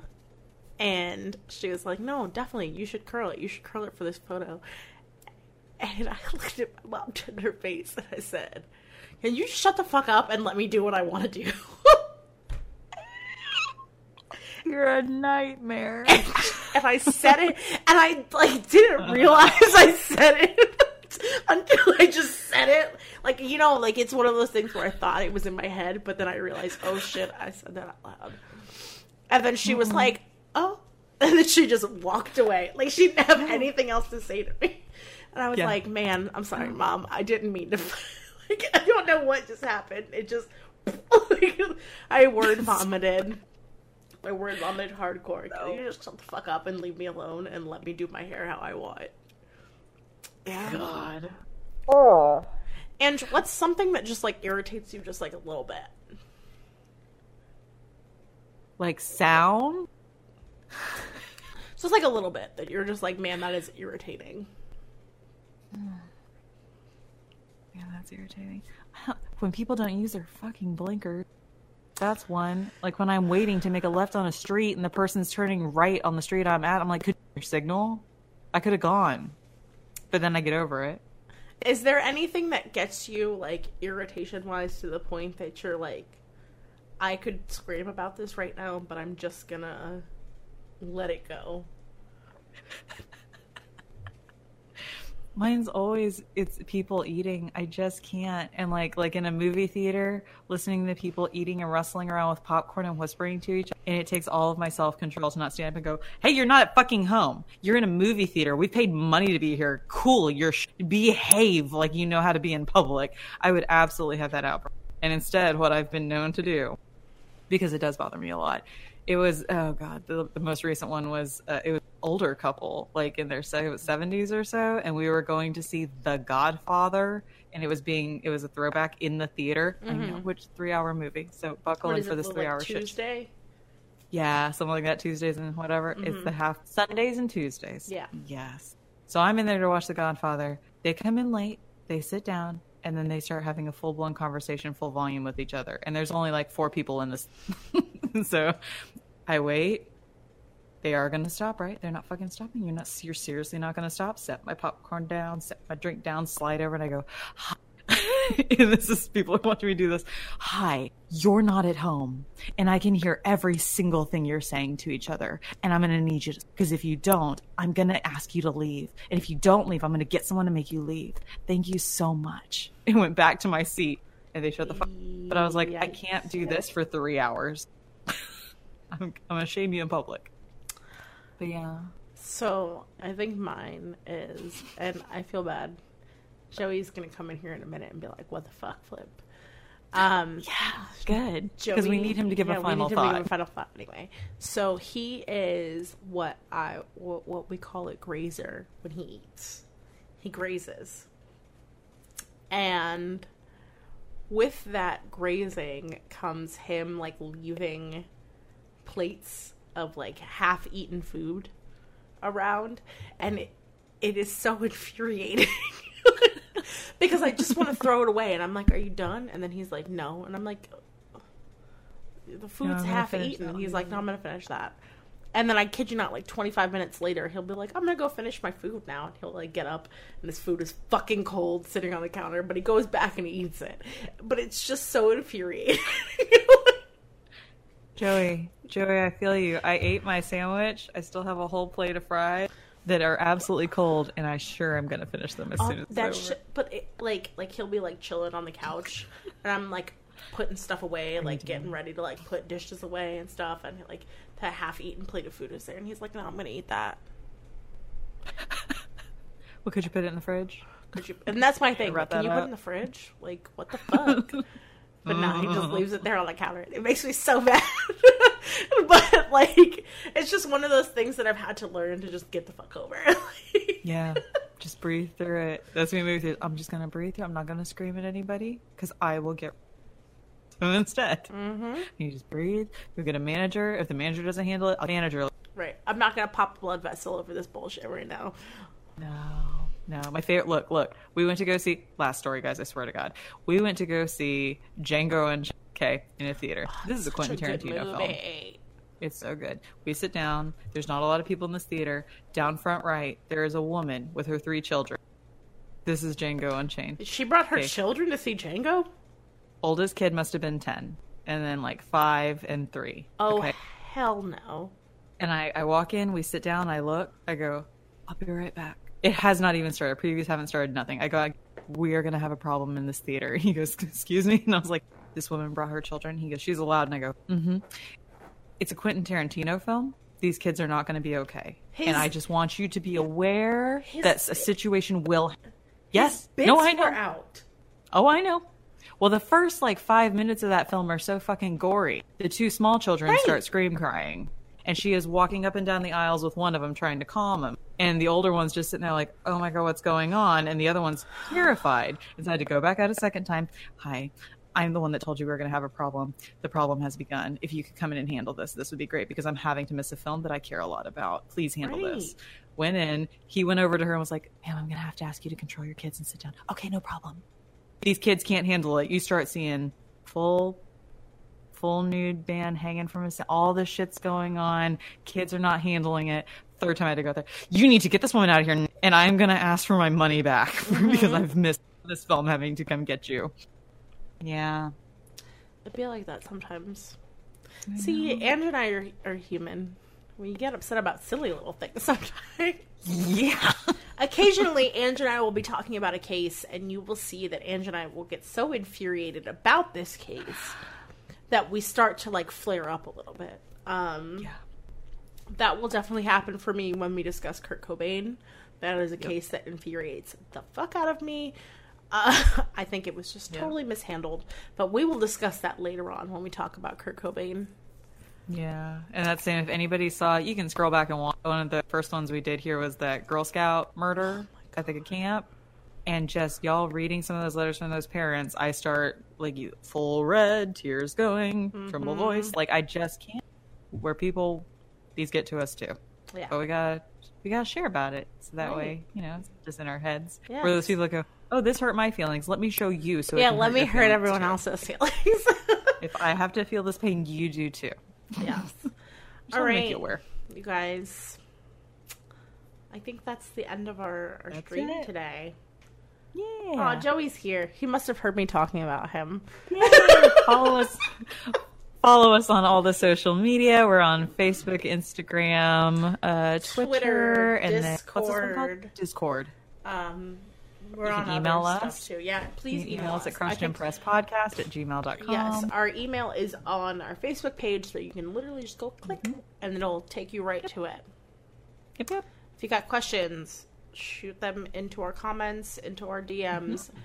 And she was like, No, definitely, you should curl it. You should curl it for this photo. And I looked at my mom in her face and I said, Can you shut the fuck up and let me do what I want to do? You're a nightmare. And, I said it, and I like didn't realize I said it until I just said it. Like you know, like it's one of those things where I thought it was in my head, but then I realized, oh shit, I said that out loud. And then she was mm-hmm. like, oh, and then she just walked away. Like she didn't have anything else to say to me. And I was yeah. like, man, I'm sorry, mom. I didn't mean to. like I don't know what just happened. It just I word vomited. I word vomited hardcore. Can you just shut the fuck up and leave me alone and let me do my hair how I want? Yeah. God. Oh. And what's something that just like irritates you just like a little bit? Like sound? So it's like a little bit that you're just like, man, that is irritating. Yeah, that's irritating. When people don't use their fucking blinkers. That's one. Like when I'm waiting to make a left on a street and the person's turning right on the street I'm at, I'm like, could your signal? I could have gone. But then I get over it. Is there anything that gets you like irritation wise to the point that you're like, I could scream about this right now, but I'm just gonna let it go. Mine's always it's people eating. I just can't. And like like in a movie theater, listening to people eating and rustling around with popcorn and whispering to each other, and it takes all of my self control to not stand up and go, "Hey, you're not at fucking home. You're in a movie theater. We paid money to be here. Cool. You're sh- behave like you know how to be in public." I would absolutely have that out. And instead, what I've been known to do, because it does bother me a lot, it was oh god the, the most recent one was uh, it was older couple like in their 70s or so and we were going to see the godfather and it was being it was a throwback in the theater. Mm-hmm. I know which three hour movie so buckle in for this three like hour tuesday? Shit. yeah something like that tuesdays and whatever. Mm-hmm. it's the half sundays and tuesdays. Yeah. Yes. So i'm in there to watch the godfather. They come in late. They sit down and then they start having a full blown conversation, full volume with each other. And there's only like four people in this. so I wait. They are going to stop, right? They're not fucking stopping. You're not. You're seriously not going to stop. Set my popcorn down. Set my drink down. Slide over, and I go. this is people are watching me do this. Hi, you're not at home, and I can hear every single thing you're saying to each other. And I'm going to need you because if you don't, I'm going to ask you to leave. And if you don't leave, I'm going to get someone to make you leave. Thank you so much. And went back to my seat, and they shut the fuck. But I was like, I can't do this for three hours. I'm, I'm going to shame you in public. But yeah. So I think mine is, and I feel bad Joey's gonna come in here in a minute and be like, "What the fuck, Flip?" Um, yeah, good because we need him to give yeah, a final we need thought. To give a final thought anyway. So he is what I what, what we call it grazer when he eats. He grazes, and with that grazing comes him like leaving plates of like half-eaten food around, and it, it is so infuriating. Because I just want to throw it away. And I'm like, "Are you done?" And then he's like, "No." And I'm like, "The food's no, half eaten." He's like, "No, I'm gonna finish that." And then I kid you not, like 25 minutes later, he'll be like, "I'm gonna go finish my food now." And he'll like get up, and his food is fucking cold, sitting on the counter. But he goes back and he eats it. But it's just so infuriating. Joey, Joey, I feel you. I ate my sandwich. I still have a whole plate of fries that are absolutely cold, and I sure am gonna finish them as oh, soon as that. Sh- but it, like, like he'll be like chilling on the couch, and I'm like putting stuff away, like getting ready to like put dishes away and stuff, and like the half-eaten plate of food is there, and he's like, "No, I'm gonna eat that." well, could you put it in the fridge? Could you? And that's my thing. Like, can you up? put it in the fridge? Like, what the fuck? but no, he just leaves it there on the counter. It makes me so mad. but like, it's just one of those things that I've had to learn to just get the fuck over. yeah, Just breathe through it. That's me movie. I'm just gonna breathe through. I'm not gonna scream at anybody because I will get. Instead, Mm-hmm. you just breathe. You get a manager. If the manager doesn't handle it, a manager. Right. I'm not gonna pop a blood vessel over this bullshit right now. No, no. My favorite. Look, look. We went to go see. Last story, guys. I swear to God, we went to go see Django and K in a theater. Oh, this is a Quentin a Tarantino film. It's so good. We sit down. There's not a lot of people in this theater. Down front right, there is a woman with her three children. This is Django Unchained. She brought her Okay. children to see Django. Oldest kid must have been 10, and then like five and three. Oh Okay. hell no! And I, I walk in, we sit down, I look, I go, I'll be right back. It has not even started. Previews haven't started, nothing. I go, we are going to have a problem in this theater. He goes, excuse me? And I was like, this woman brought her children. He goes, she's allowed. And I go, mm hmm. It's a Quentin Tarantino film. These kids are not going to be okay. His- and I just want you to be aware His- that a situation will. Yes. No, I know. were out. Oh, I know. Well, the first like five minutes of that film are so fucking gory. The two small children Right. start scream crying, and she is walking up and down the aisles with one of them trying to calm him, and the older one's just sitting there like, "Oh my god, what's going on?" And the other one's terrified. And so I had to go back out a second time. Hi. I'm the one that told you we were going to have a problem. The problem has begun. If you could come in and handle this, this would be great because I'm having to miss a film that I care a lot about. Please handle this. Went in. He went over to her and was like, "Ma'am, I'm going to have to ask you to control your kids and sit down." Okay, no problem these kids can't handle it. You start seeing full full nude band hanging from his all the shit's going on. Kids are not handling it. Third time I had to go there. You need to get this woman out of here and I'm gonna ask for my money back mm-hmm. because I've missed this film having to come get you. Yeah. I feel like that sometimes. See, Andrew and I are, are human. We get upset about silly little things sometimes. Yeah. Occasionally, Andrew and I will be talking about a case, and you will see that Andrew and I will get so infuriated about this case that we start to like flare up a little bit. Um, Yeah. That will definitely happen for me when we discuss Kurt Cobain. That is a case that infuriates the fuck out of me. Uh, I think it was just Yeah. totally mishandled, but we will discuss that later on when we talk about Kurt Cobain. Yeah, and that's saying if anybody saw, you can scroll back and watch. One of the first ones we did here was that Girl Scout murder at the camp, and just y'all reading some of those letters from those parents. I start like you full red, tears going, tremble mm-hmm. voice. Like I just can't. Where people, these get to us too. Yeah. But we gotta we got to share about it, so that Right. way you know it's just in our heads. Yes. Where those people that go, oh, this hurt my feelings. Let me show you. So yeah, let me hurt everyone too." else's feelings. If I have to feel this pain, you do too. yes. All make you aware. you guys. I think that's the end of our, our stream today. Yeah. Oh, Joey's here. He must have heard me talking about him. follow us follow us on all the social media we're on facebook instagram uh twitter, Twitter, and then what's this? Discord. discord Um, we're You on can email us. too. Yeah, please you email, email us at I crushed can- at gmail.com Yes, our email is on our Facebook page, so you can literally just go click, Mm-hmm. and it'll take you right to it. yep, yep. If you got questions, shoot them into our comments, into our DMs. Mm-hmm.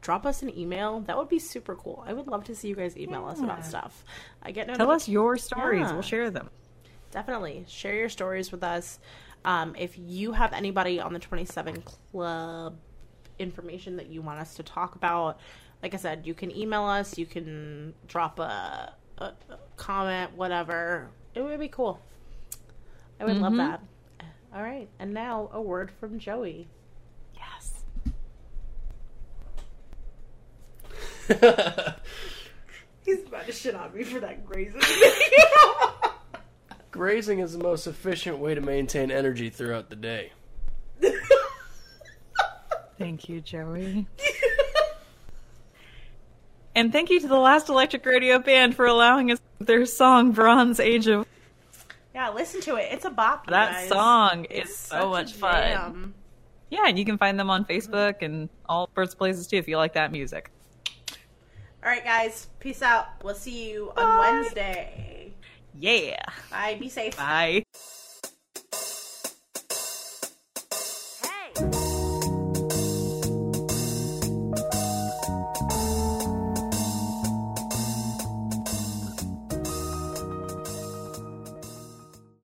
Drop us an email. That would be super cool. I would love to see you guys email us about stuff. I get no tell us your stories Yeah. we'll share them definitely share your stories with us. Um, if you have anybody on the 27 Club information that you want us to talk about, like I said, you can email us, you can drop a, a, a comment, whatever. It would be cool. I would love Mhm. that. All right, and now a word from Joey. yes He's about to shit on me for that grazing. Grazing is the most efficient way to maintain energy throughout the day. thank you joey and thank you to the last electric radio band for allowing us their song bronze age of yeah, listen to it. It's a bop. that guys. song is such so much fun. Yeah, and you can find them on Facebook and all sorts of places too if you like that music. All right, guys. Peace out. We'll see you on Wednesday. Yeah. Bye. Be safe. Bye.